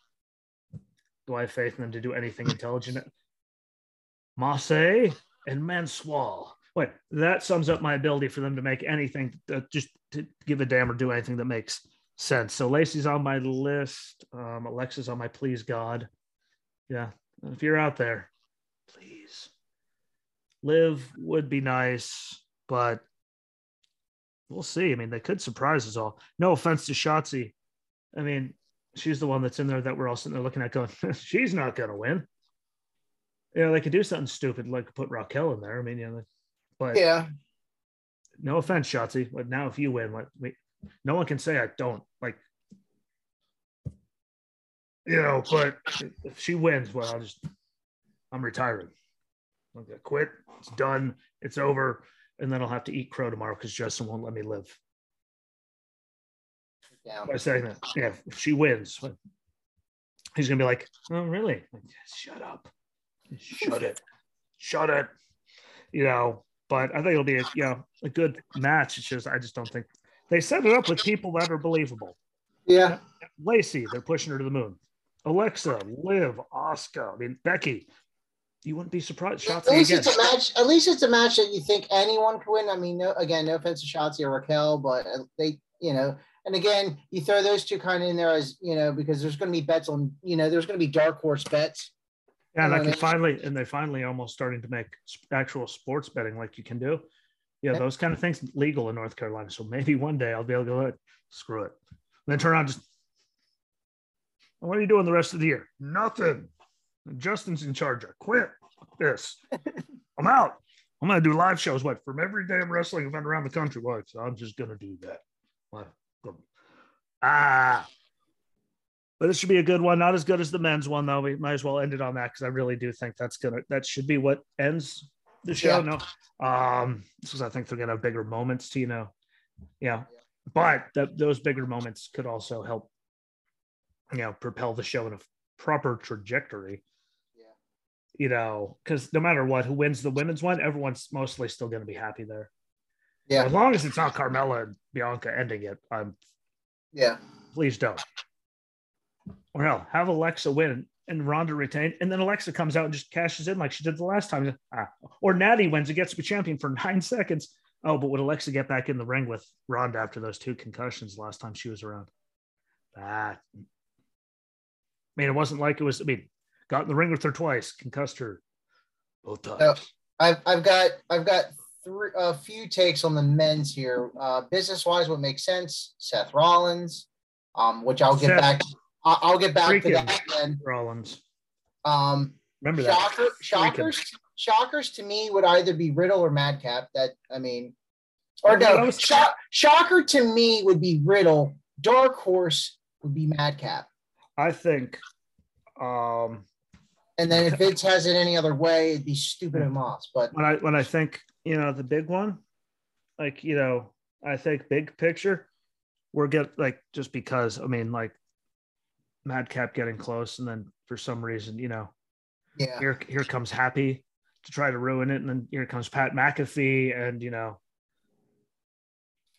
do I have faith in them to do anything intelligent? Mace and Mansoor. Wait, that sums up my ability for them to make anything, uh, just to give a damn or do anything that makes sense. So Lacey's on my list. Um, Alexa's on my please God. Yeah, if you're out there, please. Liv would be nice, but we'll see. I mean, they could surprise us all. No offense to Shotzi. I mean, she's the one that's in there that we're all sitting there looking at going, she's not going to win. You know, they could do something stupid like put Raquel in there. I mean, you know, but Yeah. no offense, Shotzi, but now if you win, let me, no one can say I don't like, you know, but if she wins, well, I'll just, I'm retiring. I'm gonna quit. It's done. It's over. And then I'll have to eat crow tomorrow because Justin won't let me live Yeah. by saying that. Yeah, if she wins, he's gonna be like, "Oh, really? Like, Shut up, shut it, shut it." You know. But I think it'll be a you know a good match. It's just I just don't think they set it up with people that are believable. Yeah. Lacey, they're pushing her to the moon. Alexa, Liv, Asuka. I mean Becky. You wouldn't be surprised. At least again. it's a match. At least it's a match that you think anyone could win. I mean, no, again, no offense to Shotzi or Raquel, but they, you know, and again, you throw those two kind of in there as you know because there's going to be bets on, you know, there's going to be dark horse bets. Yeah, and I can finally, and they finally almost starting to make actual sports betting like you can do. Yeah, Yeah. those kind of things legal in North Carolina. So maybe one day I'll be able to go, screw it. And then turn around, just, what are you doing the rest of the year? Nothing. Justin's in charge. I quit this. I'm out. I'm going to do live shows, what, from every damn wrestling event around the country. What? So I'm just going to do that. What? Ah, but it should be a good one. Not as good as the men's one, though. We might as well end it on that because I really do think that's gonna that should be what ends the show. Yeah. No, um, because I think they're gonna have bigger moments to you know, yeah. But that those bigger moments could also help, you know, propel the show in a proper trajectory. Yeah. You know, because no matter what, who wins the women's one, everyone's mostly still going to be happy there. Yeah. As long as it's not Carmella and Bianca ending it, I'm Yeah. please don't. Or hell, have Alexa win and Ronda retain, and then Alexa comes out and just cashes in like she did the last time. Ah. Or Natty wins and gets to be champion for nine seconds. Oh, but would Alexa get back in the ring with Ronda after those two concussions last time she was around? That. I mean, it wasn't like it was. I mean, got in the ring with her twice, concussed her both times. I've I've got I've got three a few takes on the men's here. Uh, business wise, what makes sense? Seth Rollins, um, which I'll get Seth. back. I- I'll get back Freaking. to that then. Rollins. Um, Remember that. shocker, shockers, shockers to me would either be Riddle or Madcap. That I mean, or no, shock, shocker to me would be Riddle. Dark horse would be Madcap. I think. Um, And then if Vince has it any other way, it'd be stupid and Moss. But when I when I think you know the big one, like you know, I think big picture, we're get like just because I mean like Madcap getting close, and then for some reason you know yeah, here here comes Happy to try to ruin it, and then here comes Pat McAfee, and you know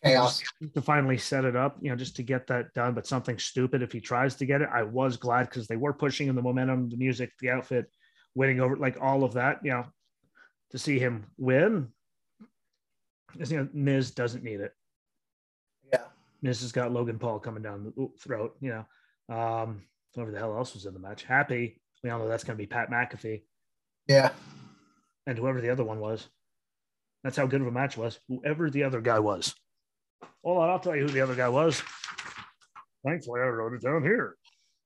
chaos. to finally set it up, you know, just to get that done. But something stupid if he tries to get it. I was glad because they were pushing in the momentum, the music, the outfit, winning over, like all of that. You know, to see him win, 'cause, you know, Miz doesn't need it. Yeah. Miz has got Logan Paul coming down the throat. You know, um, whoever the hell else was in the match. Happy, we all know that's going to be Pat McAfee Yeah. and whoever the other one was. That's how good of a match was. Whoever the other guy was. Well, I'll tell you who the other guy was. Thankfully, I wrote it down here.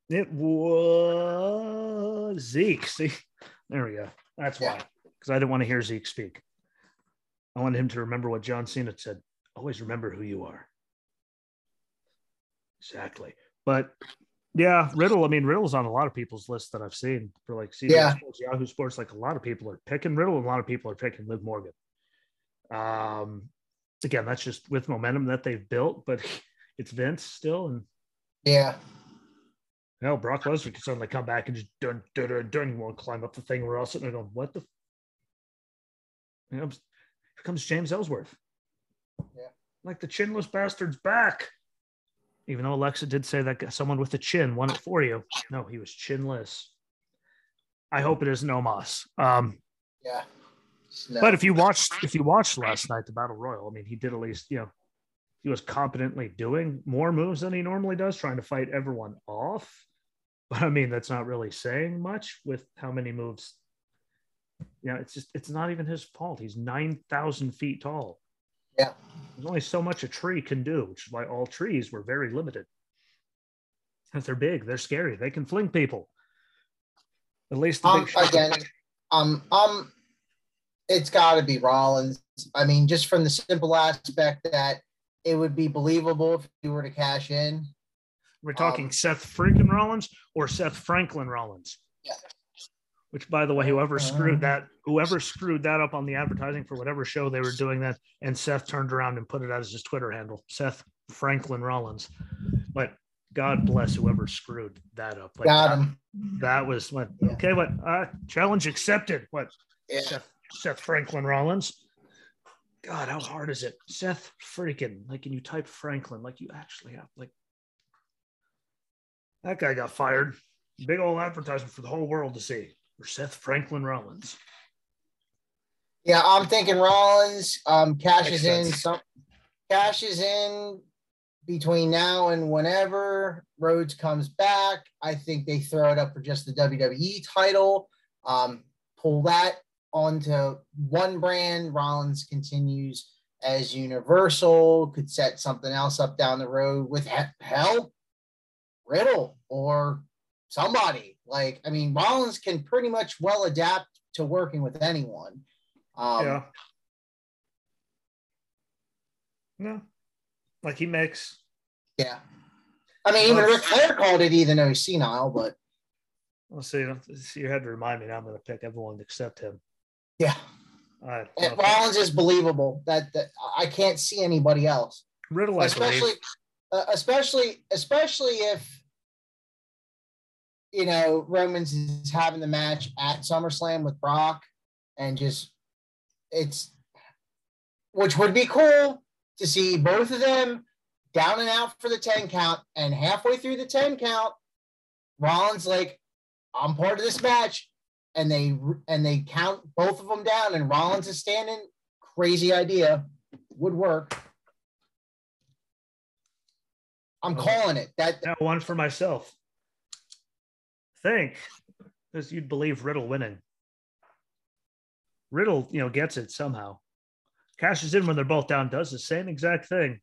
It was Zeke. See, there we go. That's why, because I didn't want to hear Zeke speak. I wanted him to remember what John Cena said. Always remember who you are. Exactly. But yeah, Riddle. I mean, Riddle's on a lot of people's lists that I've seen for like CBS Yeah. Sports, Yahoo Sports. Like a lot of people are picking Riddle, and a lot of people are picking Liv Morgan. Um, again, that's just with momentum that they've built, but it's Vince still, and Yeah. Hell, Brock Lesnar can suddenly come back and just dun dun dun dun want to climb up the thing. We're all sitting there going, "What the?" You know, here comes James Ellsworth. Yeah. Like the chinless bastard's back. Even though Alexa did say that someone with a chin won it for you. No, he was chinless. I hope it isn't Omos. Um, Yeah. No. but if you watched if you watched last night the battle royal, I mean, he did at least you know he was competently doing more moves than he normally does, trying to fight everyone off. But I mean, that's not really saying much with how many moves. Yeah, it's just it's not even his fault. He's nine thousand feet tall. Yeah. There's only so much a tree can do, which is why all trees were very limited. Because they're big, they're scary, they can fling people. At least the um, again, um, um, it's got to be Rollins. I mean, just from the simple aspect that it would be believable if you were to cash in. We're talking Um, Seth freaking Rollins or Seth Franklin Rollins. Yeah. Which, by the way, whoever screwed Um, that, whoever screwed that up on the advertising for whatever show they were doing that, and Seth turned around and put it out as his Twitter handle, Seth Franklin Rollins. But God bless whoever screwed that up. Like, Got that, him. that was what? Yeah. Okay, what? Uh, challenge accepted. What? Yeah. Seth, Seth Franklin Rollins. God, how hard is it? Seth freaking like, and you type Franklin, like you actually have like that guy got fired. Big old advertisement for the whole world to see for Seth Franklin Rollins. Yeah, I'm thinking Rollins um, cashes in some cashes in between now and whenever Rhodes comes back. I think they throw it up for just the WWE title. Um, pull that onto one brand. Rollins continues as Universal. Could set something else up down the road with he- hell, Riddle or somebody. Like I mean, Rollins can pretty much well adapt to working with anyone. Um, yeah. No. Like he makes Yeah. I mean, even Ric Flair called it even though he's senile, but let's see, you had to remind me now I'm gonna pick everyone except him. yeah. I And Rollins is believable. That, that I can't see anybody else, Riddle, especially, uh, especially, especially if you know Romans is having the match at SummerSlam with Brock, and just it's which would be cool to see both of them down and out for the 10 count and halfway through the 10 count Rollins like I'm part of this match and they and they count both of them down and Rollins is standing crazy idea would work I'm calling it that Now one for myself. Think because you'd believe Riddle winning. Riddle, you know, gets it somehow. Cashes in when they're both down, does the same exact thing.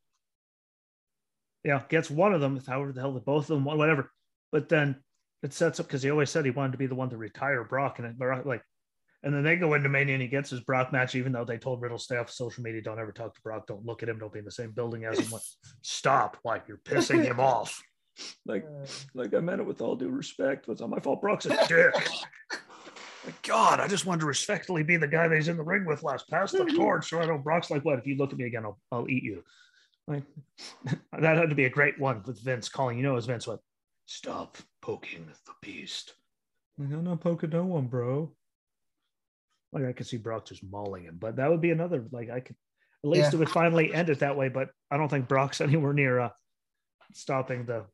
Yeah, gets one of them, however the hell the both of them, whatever. But then it sets up because he always said he wanted to be the one to retire Brock, and it, like, and then they go into Mania and he gets his Brock match, even though they told Riddle stay off social media, don't ever talk to Brock, don't look at him, don't be in the same building as him. Stop! Why you're pissing him off? Like, like I meant it with all due respect. It's not my fault. Brock's a dick. Like, God, I just wanted to respectfully be the guy that he's in the ring with last. Pass the torch. So I know Brock's like, what? If you look at me again, I'll, I'll eat you. Like, that had to be a great one with Vince calling. You know, as Vince went, stop poking the beast. Like, I'm not poking no one, bro. Like, I could see Brock just mauling him, but that would be another, like, I could, at least Yeah. it would finally end it that way. But I don't think Brock's anywhere near uh, stopping the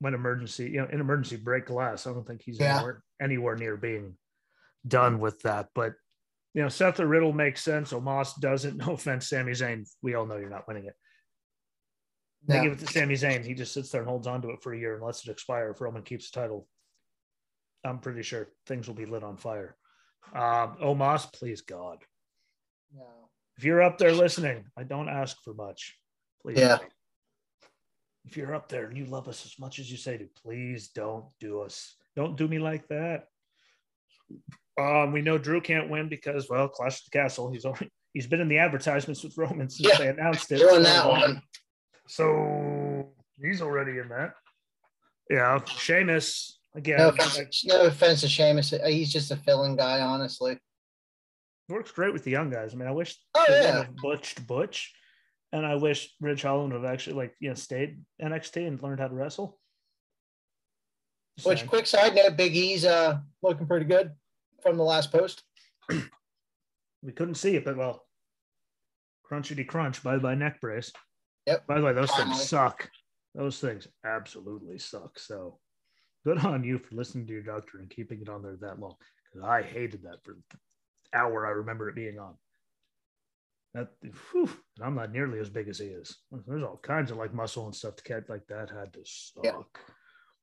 when emergency, you know, in emergency break glass. I don't think he's Yeah. anywhere, anywhere near being done with that. But you know, Seth or Riddle makes sense. Omos doesn't. No offense, Sami Zayn. We all know you're not winning it. They Yeah. give it to Sami Zayn. He just sits there and holds on to it for a year and lets it expire. If Roman keeps the title, I'm pretty sure things will be lit on fire. Um, Omos, please God, No. if you're up there listening, I don't ask for much. Please. Yeah. If you're up there and you love us as much as you say to, please don't do us. Don't do me like that. Um, we know Drew can't win because, well, Clash of the Castle. He's only he's been in the advertisements with Roman since Yeah. they announced it. So, that one. So he's already in that. Yeah, Sheamus again. No like, offense, no offense to Sheamus. He's just a filling guy, honestly. works great with the young guys. I mean, I wish Oh, yeah. butched Butch, and I wish Ridge Holland would have actually like you know stayed NXT and learned how to wrestle. Which Same. quick side note, Big E's uh looking pretty good from the last post. we couldn't see it, but well, crunchity crunch. Bye bye neck brace. Yep. By the way, those Finally. things suck. Those things absolutely suck. So good on you for listening to your doctor and keeping it on there that long. Because I hated that for the hour I remember it being on. That whew, and I'm not nearly as big as he is. There's all kinds of like muscle and stuff to catch like that had to suck. Yeah.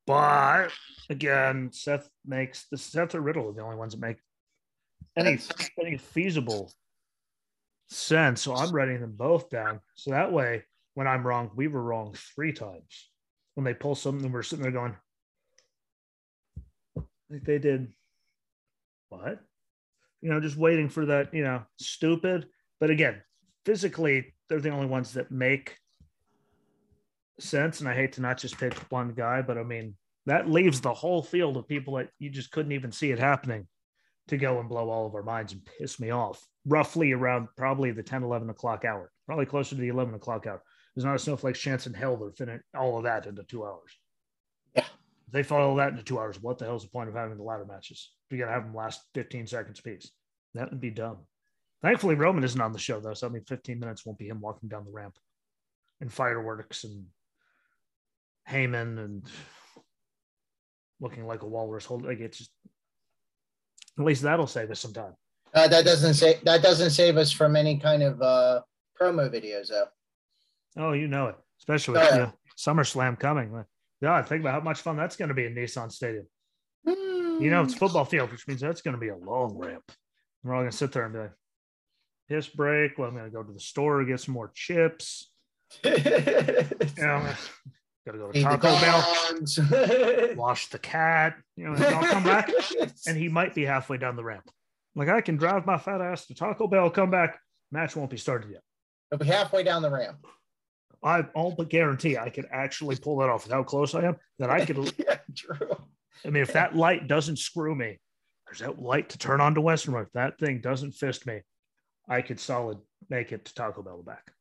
But again, Seth makes the Seth or Riddle are the only ones that make any any feasible sense. So I'm writing them both down. So that way, when I'm wrong, we were wrong three times. When they pull something, we're sitting there going, like they did what? You know, just waiting for that, you know, stupid. But again, physically, they're the only ones that make sense. And I hate to not just pick one guy, but I mean, that leaves the whole field of people that you just couldn't even see it happening to go and blow all of our minds and piss me off roughly around probably the 10, 11 o'clock hour, probably closer to the 11 o'clock hour. There's not a snowflake's chance in hell they're fitting all of that into two hours. Yeah. If they follow that into two hours, what the hell's the point of having the ladder matches? You're going to have them last 15 seconds piece. That would be dumb. Thankfully, Roman isn't on the show, though. So, I mean, 15 minutes won't be him walking down the ramp and fireworks and Heyman and looking like a walrus. Hold like it's just, at least that'll save us some time. Uh, that doesn't say that doesn't save us from any kind of uh promo videos though. Oh, you know it, especially with Oh, yeah. SummerSlam coming. God, think about how much fun that's going to be in Nissan Stadium. You know, it's football field, which means that's going to be a long ramp. We're all going to sit there and be like, piss break. Well, I'm going to go to the store, get some more chips. You know, got to go to Feed the Taco Bell, wash the cat. You know, and I'll come back and he might be halfway down the ramp. Like, I can drive my fat ass to Taco Bell, come back, match won't be started yet. He'll be halfway down the ramp. I all but guarantee I could actually pull that off with how close I am. That I could yeah, true. I mean, if that light doesn't screw me, there's that light to turn on to Western Road. If that thing doesn't fist me, I could solid make it to Taco Bell back.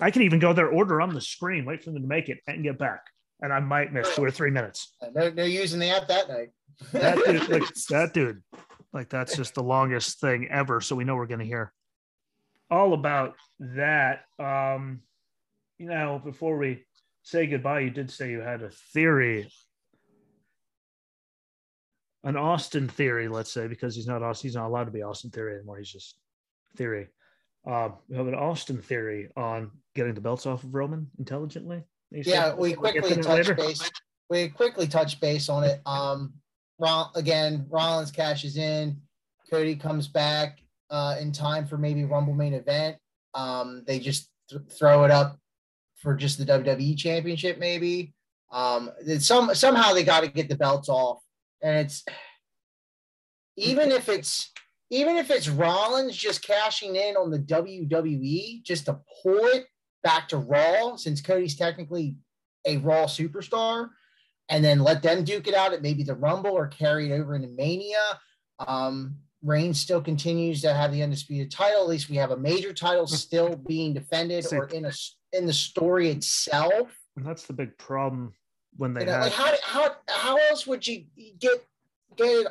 I can even go there, order on the screen, wait for them to make it, and get back. And I might miss two or three minutes. No, no using the app that night. That dude, like, that dude, like that's just the longest thing ever. So we know we're going to hear all about that. Um, you know, before we say goodbye, you did say you had a theory, an Austin theory, let's say, because he's not Austin, he's not allowed to be Austin theory anymore. He's just theory. Um, we have an Austin theory on getting the belts off of Roman intelligently. You yeah, we quickly to touch base. We quickly touch base on it. Um, Roll, again, Rollins cashes in. Cody comes back uh, in time for maybe Rumble main event. Um, they just th- throw it up for just the WWE Championship, maybe. Um, some somehow they got to get the belts off, and it's even if it's even if it's Rollins just cashing in on the WWE just to pull it back to Raw, since Cody's technically a Raw superstar, and then let them duke it out at maybe the Rumble or carry it over into Mania. Um, Reigns still continues to have the undisputed title. At least we have a major title still being defended or in a in the story itself. And that's the big problem when they You know, have like how how how else would you get get it,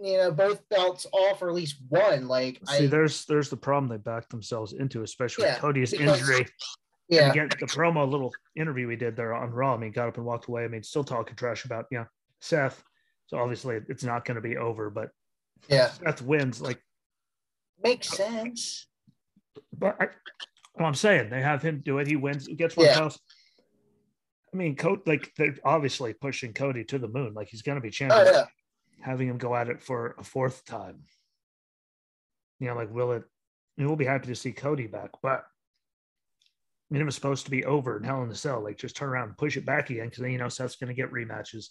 you know both belts off or at least one? Like See, I there's there's the problem they backed themselves into, especially Yeah, Cody's because- injury. Yeah again, the promo little interview we did there on Raw, I mean, got up and walked away. I mean, still talking trash about you know Seth. So obviously, it's not going to be over. But yeah Seth wins. Like, makes sense. but I, well, I'm saying they have him do it. He wins. He gets one Yeah. else. I mean, Cody, like they're obviously pushing Cody to the moon. Like he's going to be Oh champion. yeah. Having him go at it for a fourth time. You know, like will it? We'll be happy to see Cody back, but I mean, it was supposed to be over in Hell in the Cell. Like, just turn around and push it back again because you know Seth's going to get rematches,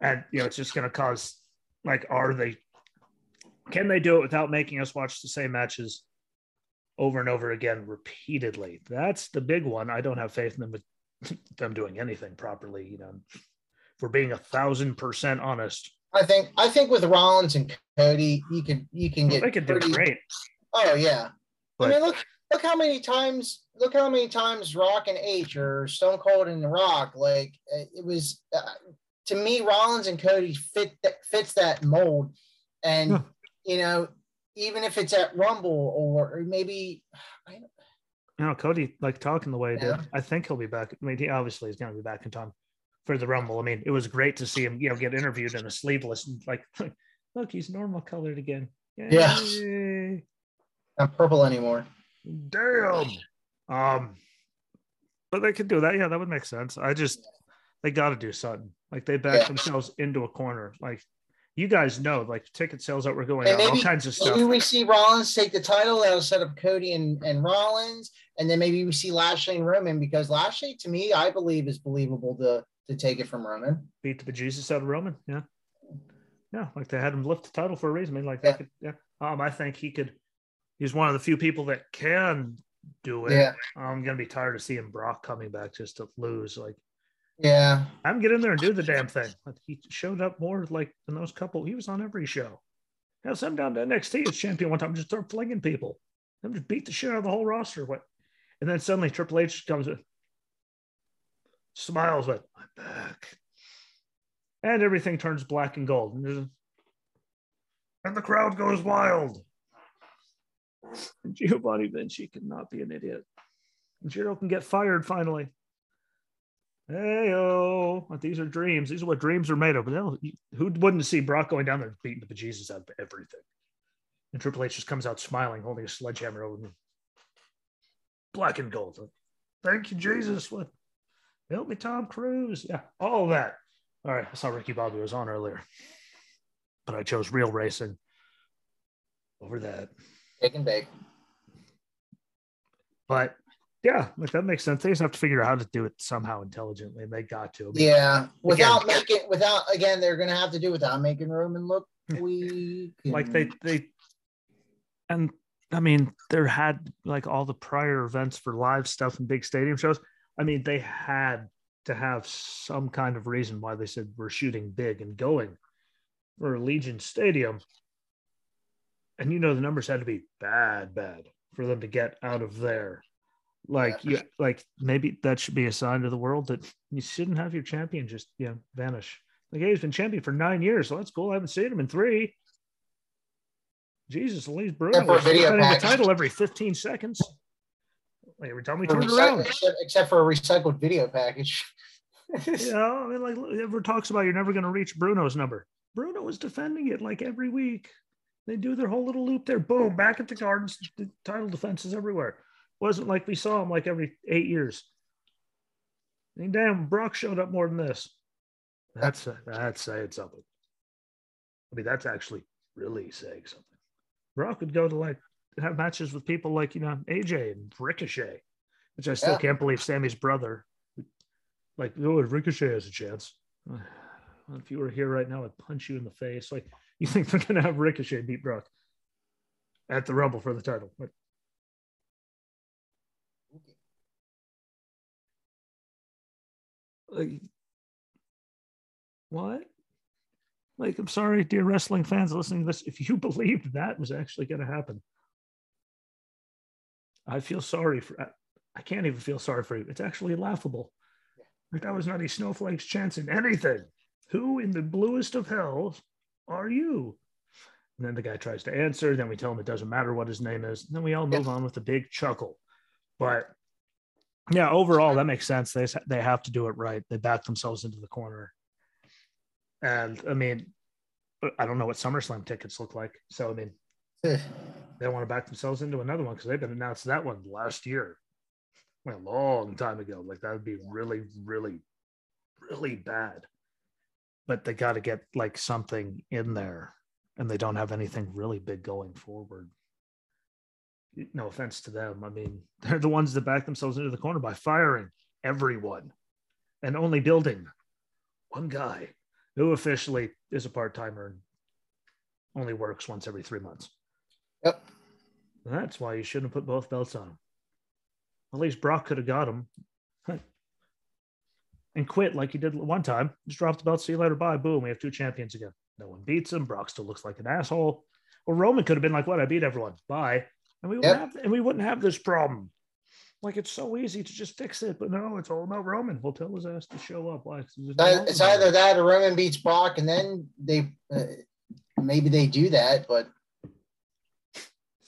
and you know it's just going to cause like, are they? Can they do it without making us watch the same matches over and over again repeatedly? That's the big one. I don't have faith in them with them doing anything properly. You know, we're being a thousand percent honest, I think I think with Rollins and Cody, you can you can get they could do great. Oh yeah. But- I mean, look look how many times look how many times Rock and H or Stone Cold and The Rock like it was uh, to me, Rollins and Cody fit that fits that mold, and Yeah. you know, even if it's at Rumble or, or maybe I, You know, Cody like talking the way he Yeah. did. I think he'll be back. I mean, he obviously is going to be back in time for the Rumble. I mean, it was great to see him, you know, get interviewed in a sleeveless and like, look, he's normal colored again. Yeah. Yay. not purple anymore. Damn. Um, but they could do that. Yeah, that would make sense. I just they got to do something. Like they backed Yeah. themselves into a corner. Like you guys know, like ticket sales that were going And on, all kinds of stuff. Maybe we see Rollins take the title. That'll set up Cody and, and Rollins, and then maybe we see Lashley and Roman because Lashley, to me, I believe is believable to to take it from Roman. beat the bejesus out of Roman. Yeah. Yeah. Like they had him lift the title for a reason. I mean, like, they Yeah. could, yeah. Um, I think he could, he's one of the few people that can do it. Yeah, I'm going to be tired of seeing Brock coming back just to lose. Like, yeah, I'm get in there and do the damn thing. He showed up more like in those couple, he was on every show. Now, some down to NXT as champion one time, just start flinging people. Them just beat the shit out of the whole roster. What? And then suddenly Triple H comes in, smiles, but I'm back. And everything turns black and gold. And, and the crowd goes wild. Giovanni Vinci cannot be an idiot. And Jiro can get fired finally. Hey, oh, these are dreams. These are what dreams are made of. They'll- who wouldn't see Brock going down there beating the bejesus out of everything? And Triple H just comes out smiling, holding a sledgehammer over me. Black and gold. Thank you, Jesus. What? Help me, Tom Cruise. Yeah, all of that. All right, I saw Ricky Bobby was on earlier, but I chose real racing over that. take and bake. But yeah, like that makes sense. They just have to figure out how to do it somehow intelligently, and they got to. I mean, Yeah, without making without again, they're gonna have to do without making Roman look weak. like they they and i mean there had like all the prior events for live stuff and big stadium shows i mean they had to have some kind of reason why they said we're shooting big and going for legion stadium. And you know the numbers had to be bad bad for them to get out of there. Like Yeah. you like maybe that should be a sign to the world that you shouldn't have your champion just you know vanish. Like hey, he's been champion for nine years so that's cool i haven't seen him in three. Jesus, at least Bruno Except was video the title every 15 seconds. Every time we For turned recyc- around. except, except for a recycled video package. You know, I mean, like, ever talks about you're never going to reach Bruno's number. Bruno was defending it like every week. They do their whole little loop there. Boom, back at the gardens. The title defenses everywhere. Wasn't like we saw him like every eight years. I mean, damn, Brock showed up more than this. That's uh, that's saying something. I mean, that's actually really saying something. Brock would go to like have matches with people like you know AJ and Ricochet, which I still Yeah. can't believe Sammy's brother. Like, oh, Ricochet has a chance. If you were here right now, I'd punch you in the face. Like, you think they're gonna have Ricochet beat Brock at the Rumble for the title? Like, what? Like, I'm sorry, dear wrestling fans listening to this. If you believed that was actually going to happen, I feel sorry for. I can't even feel sorry for you. It's actually laughable. Like that was not a snowflake's chance in anything. Who in the bluest of hells are you? And then the guy tries to answer. Then we tell him it doesn't matter what his name is. And then we all move on with a big chuckle. But yeah, overall, that makes sense. They they have to do it right. They back themselves into the corner. And I mean, I don't know what SummerSlam tickets look like. So I mean, eh. They want to back themselves into another one because they've been announced that one last year, like a long time ago. Like that would be really, really, really bad. But they got to get like something in there, and they don't have anything really big going forward. No offense to them. I mean, they're the ones that back themselves into the corner by firing everyone and only building one guy who officially is a part timer and only works once every three months. Yep. That's why you shouldn't have put both belts on him. At least Brock could have got him and quit like he did one time. Just drop the belt, see you later, bye. Boom, we have two champions again. No one beats him. Brock still looks like an asshole. Or Roman could have been like, "What? I beat everyone. Bye." And we wouldn't have, and we wouldn't have this problem. Like it's so easy to just fix it, but no, it's all about Roman. We'll tell his ass to show up. Why? It's either that or Roman beats Brock, and then they uh, maybe they do that, but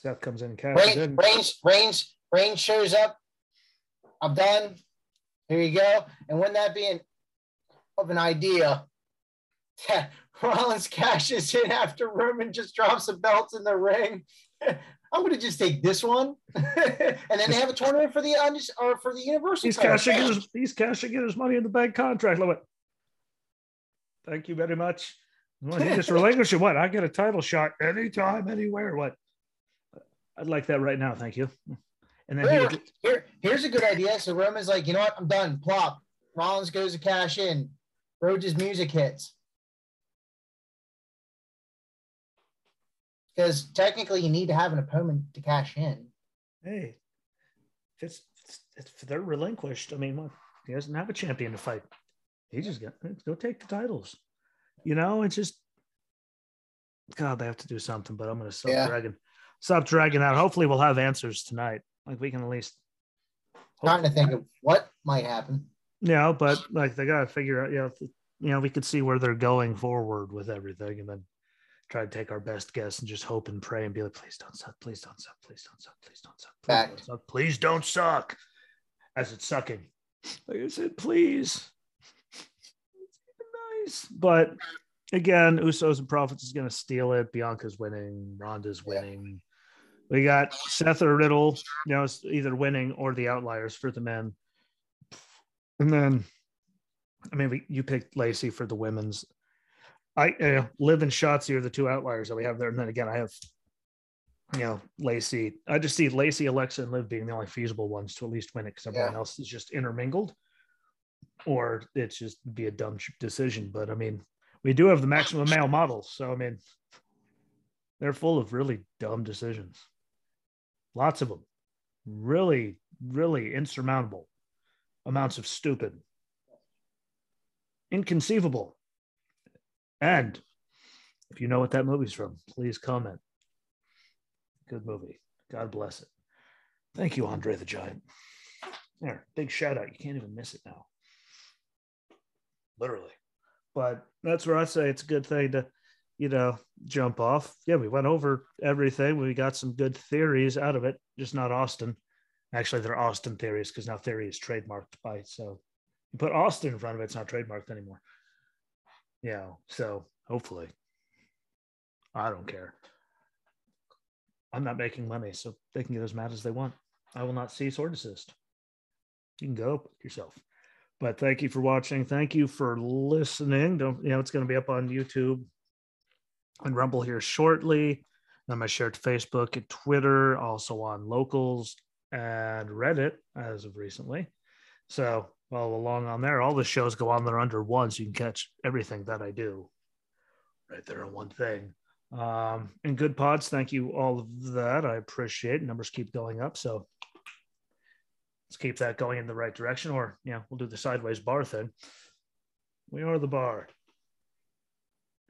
Seth comes in and cashes Reigns, Reigns, Reigns, shows up. I'm done. Here you go. And wouldn't that be an of an idea? Rollins cashes in after Roman just drops the belt in the ring. I'm going to just take this one, and then they have a tournament for the or for the Universal. He's title. cashing his he's cashing in his money in the bank contract. Love it. Thank you very much. Well, he just relinquished what? I get a title shot anytime, anywhere. What? I'd like that right now. Thank you. And then here, would... here, here's a good idea. So Roman's like, you know what? I'm done. Plop. Rollins goes to cash in. Rhodes' music hits. because technically you need to have an opponent to cash in. Hey, if it's if they're relinquished, I mean, he doesn't have a champion to fight. He just got go take the titles. You know, it's just God, they have to do something. But I'm going to stop yeah. dragging, stop dragging out. Hopefully, we'll have answers tonight. Like we can at least trying to think of what might happen. Yeah, but like they got to figure out. You know, you know, we could see where they're going forward with everything, and then try to take our best guess and just hope and pray and be like, please don't suck, please don't suck, please don't suck, please don't suck, please don't suck, please don't suck. As it's sucking. Like I said, please. It's nice. But again, Usos and Profits is going to steal it. Bianca's winning. Ronda's winning. We got Seth or Riddle, you know, it's either winning or the outliers for the men. And then, I mean, we, you picked Lacey for the women's. I uh, Liv and Shotzi are the two outliers that we have there. And then again, I have, you know, Lacey. I just see Lacey, Alexa, and Liv being the only feasible ones to at least win it because everyone yeah. else is just intermingled, or it's just be a dumb decision. But I mean, we do have the maximum male models, so I mean, they're full of really dumb decisions. Lots of them, really, really insurmountable amounts of stupid, inconceivable and if you know what that movie's from, please comment. Good movie. God bless it. Thank you, Andre the Giant. There, big shout out. You can't even miss it now. Literally. But that's where I say it's a good thing to, you know, jump off. Yeah, we went over everything. We got some good theories out of it, just not Austin. Actually, they're Austin theories because now theory is trademarked by so you put Austin in front of it, it's not trademarked anymore. Yeah. So hopefully, I don't care. I'm not making money, so they can get as mad as they want. I will not cease or desist. You can go yourself. But thank you for watching. Thank you for listening. Don't you know it's going to be up on YouTube and Rumble here shortly. Then I share to Facebook and Twitter, also on locals and Reddit as of recently. So follow along on there. All the shows go on there under one, so you can catch everything that I do right there on one thing. Um, and Goodpods, thank you all of that. I appreciate it. Numbers keep going up, so let's keep that going in the right direction. Or yeah, we'll do the sideways bar thing. We are the bar.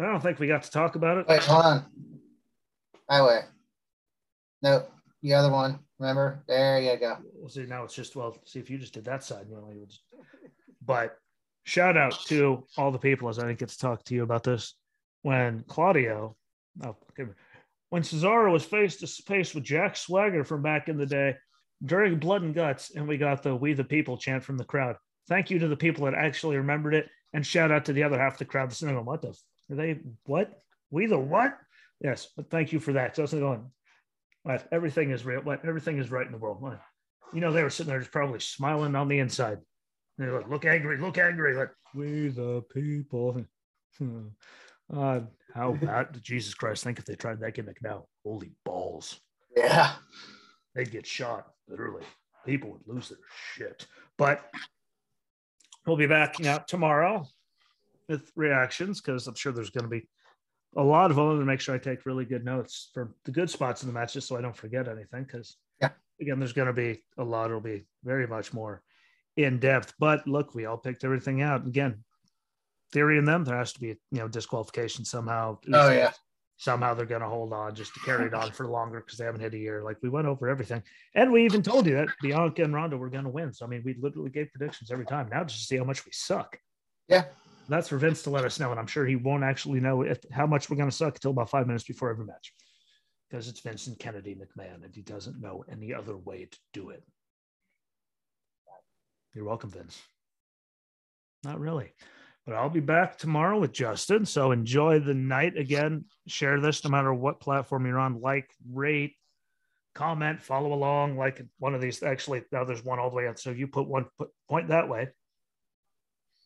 I don't think we got to talk about it. Wait, hold on. Highway. No, the other one. Remember? There you go. We'll see. Now it's just well. See if you just did that side. You know, but shout out to all the people as I didn't get to talk to you about this when Claudio, oh, when Cesaro was face to face with Jack Swagger from back in the day during Blood and Guts, and we got the "We the People" chant from the crowd. Thank you to the people that actually remembered it, and shout out to the other half of the crowd that's going, "What the? Are they what? We the what?" Yes, but thank you for that. So I was going, "What? Everything is real. What? Everything is right in the world." What? You know, they were sitting there just probably smiling on the inside. They're like, look angry, look angry. Like, we the people. uh, how bad, Jesus Christ, think if they tried that gimmick now. Holy balls. Yeah. They'd get shot, literally. People would lose their shit. But we'll be back know, tomorrow with reactions because I'm sure there's going to be a lot of them to make sure I take really good notes for the good spots in the matches so I don't forget anything. Because, yeah. again, there's going to be a lot. It'll be very much more in depth. But look, we all picked everything out. Again, theory in them, there has to be you know disqualification somehow. Oh yeah. somehow they're going to hold on just to carry it on for longer because they haven't hit a year. Like we went over everything, and we even told you that Bianca and Ronda were going to win. So I mean, we literally gave predictions every time. Now just to see how much we suck. Yeah, that's for Vince to let us know, and I'm sure he won't actually know if, how much we're going to suck until about five minutes before every match, because it's Vincent Kennedy McMahon, and he doesn't know any other way to do it. You're welcome, Vince. Not really. But I'll be back tomorrow with Justin. So enjoy the night again. Share this no matter what platform you're on. Like, rate, comment, follow along. Like one of these. Actually, now there's one all the way up. So you put one put, point that way.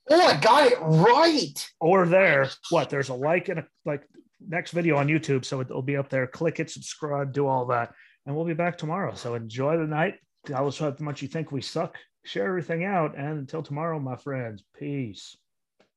Oh, I got it right. Or there. What? There's a like and a like next video on YouTube. So it'll be up there. Click it, subscribe, do all that. And we'll be back tomorrow. So enjoy the night. Tell us how much you think we suck. Share everything out. And until tomorrow, my friends, peace.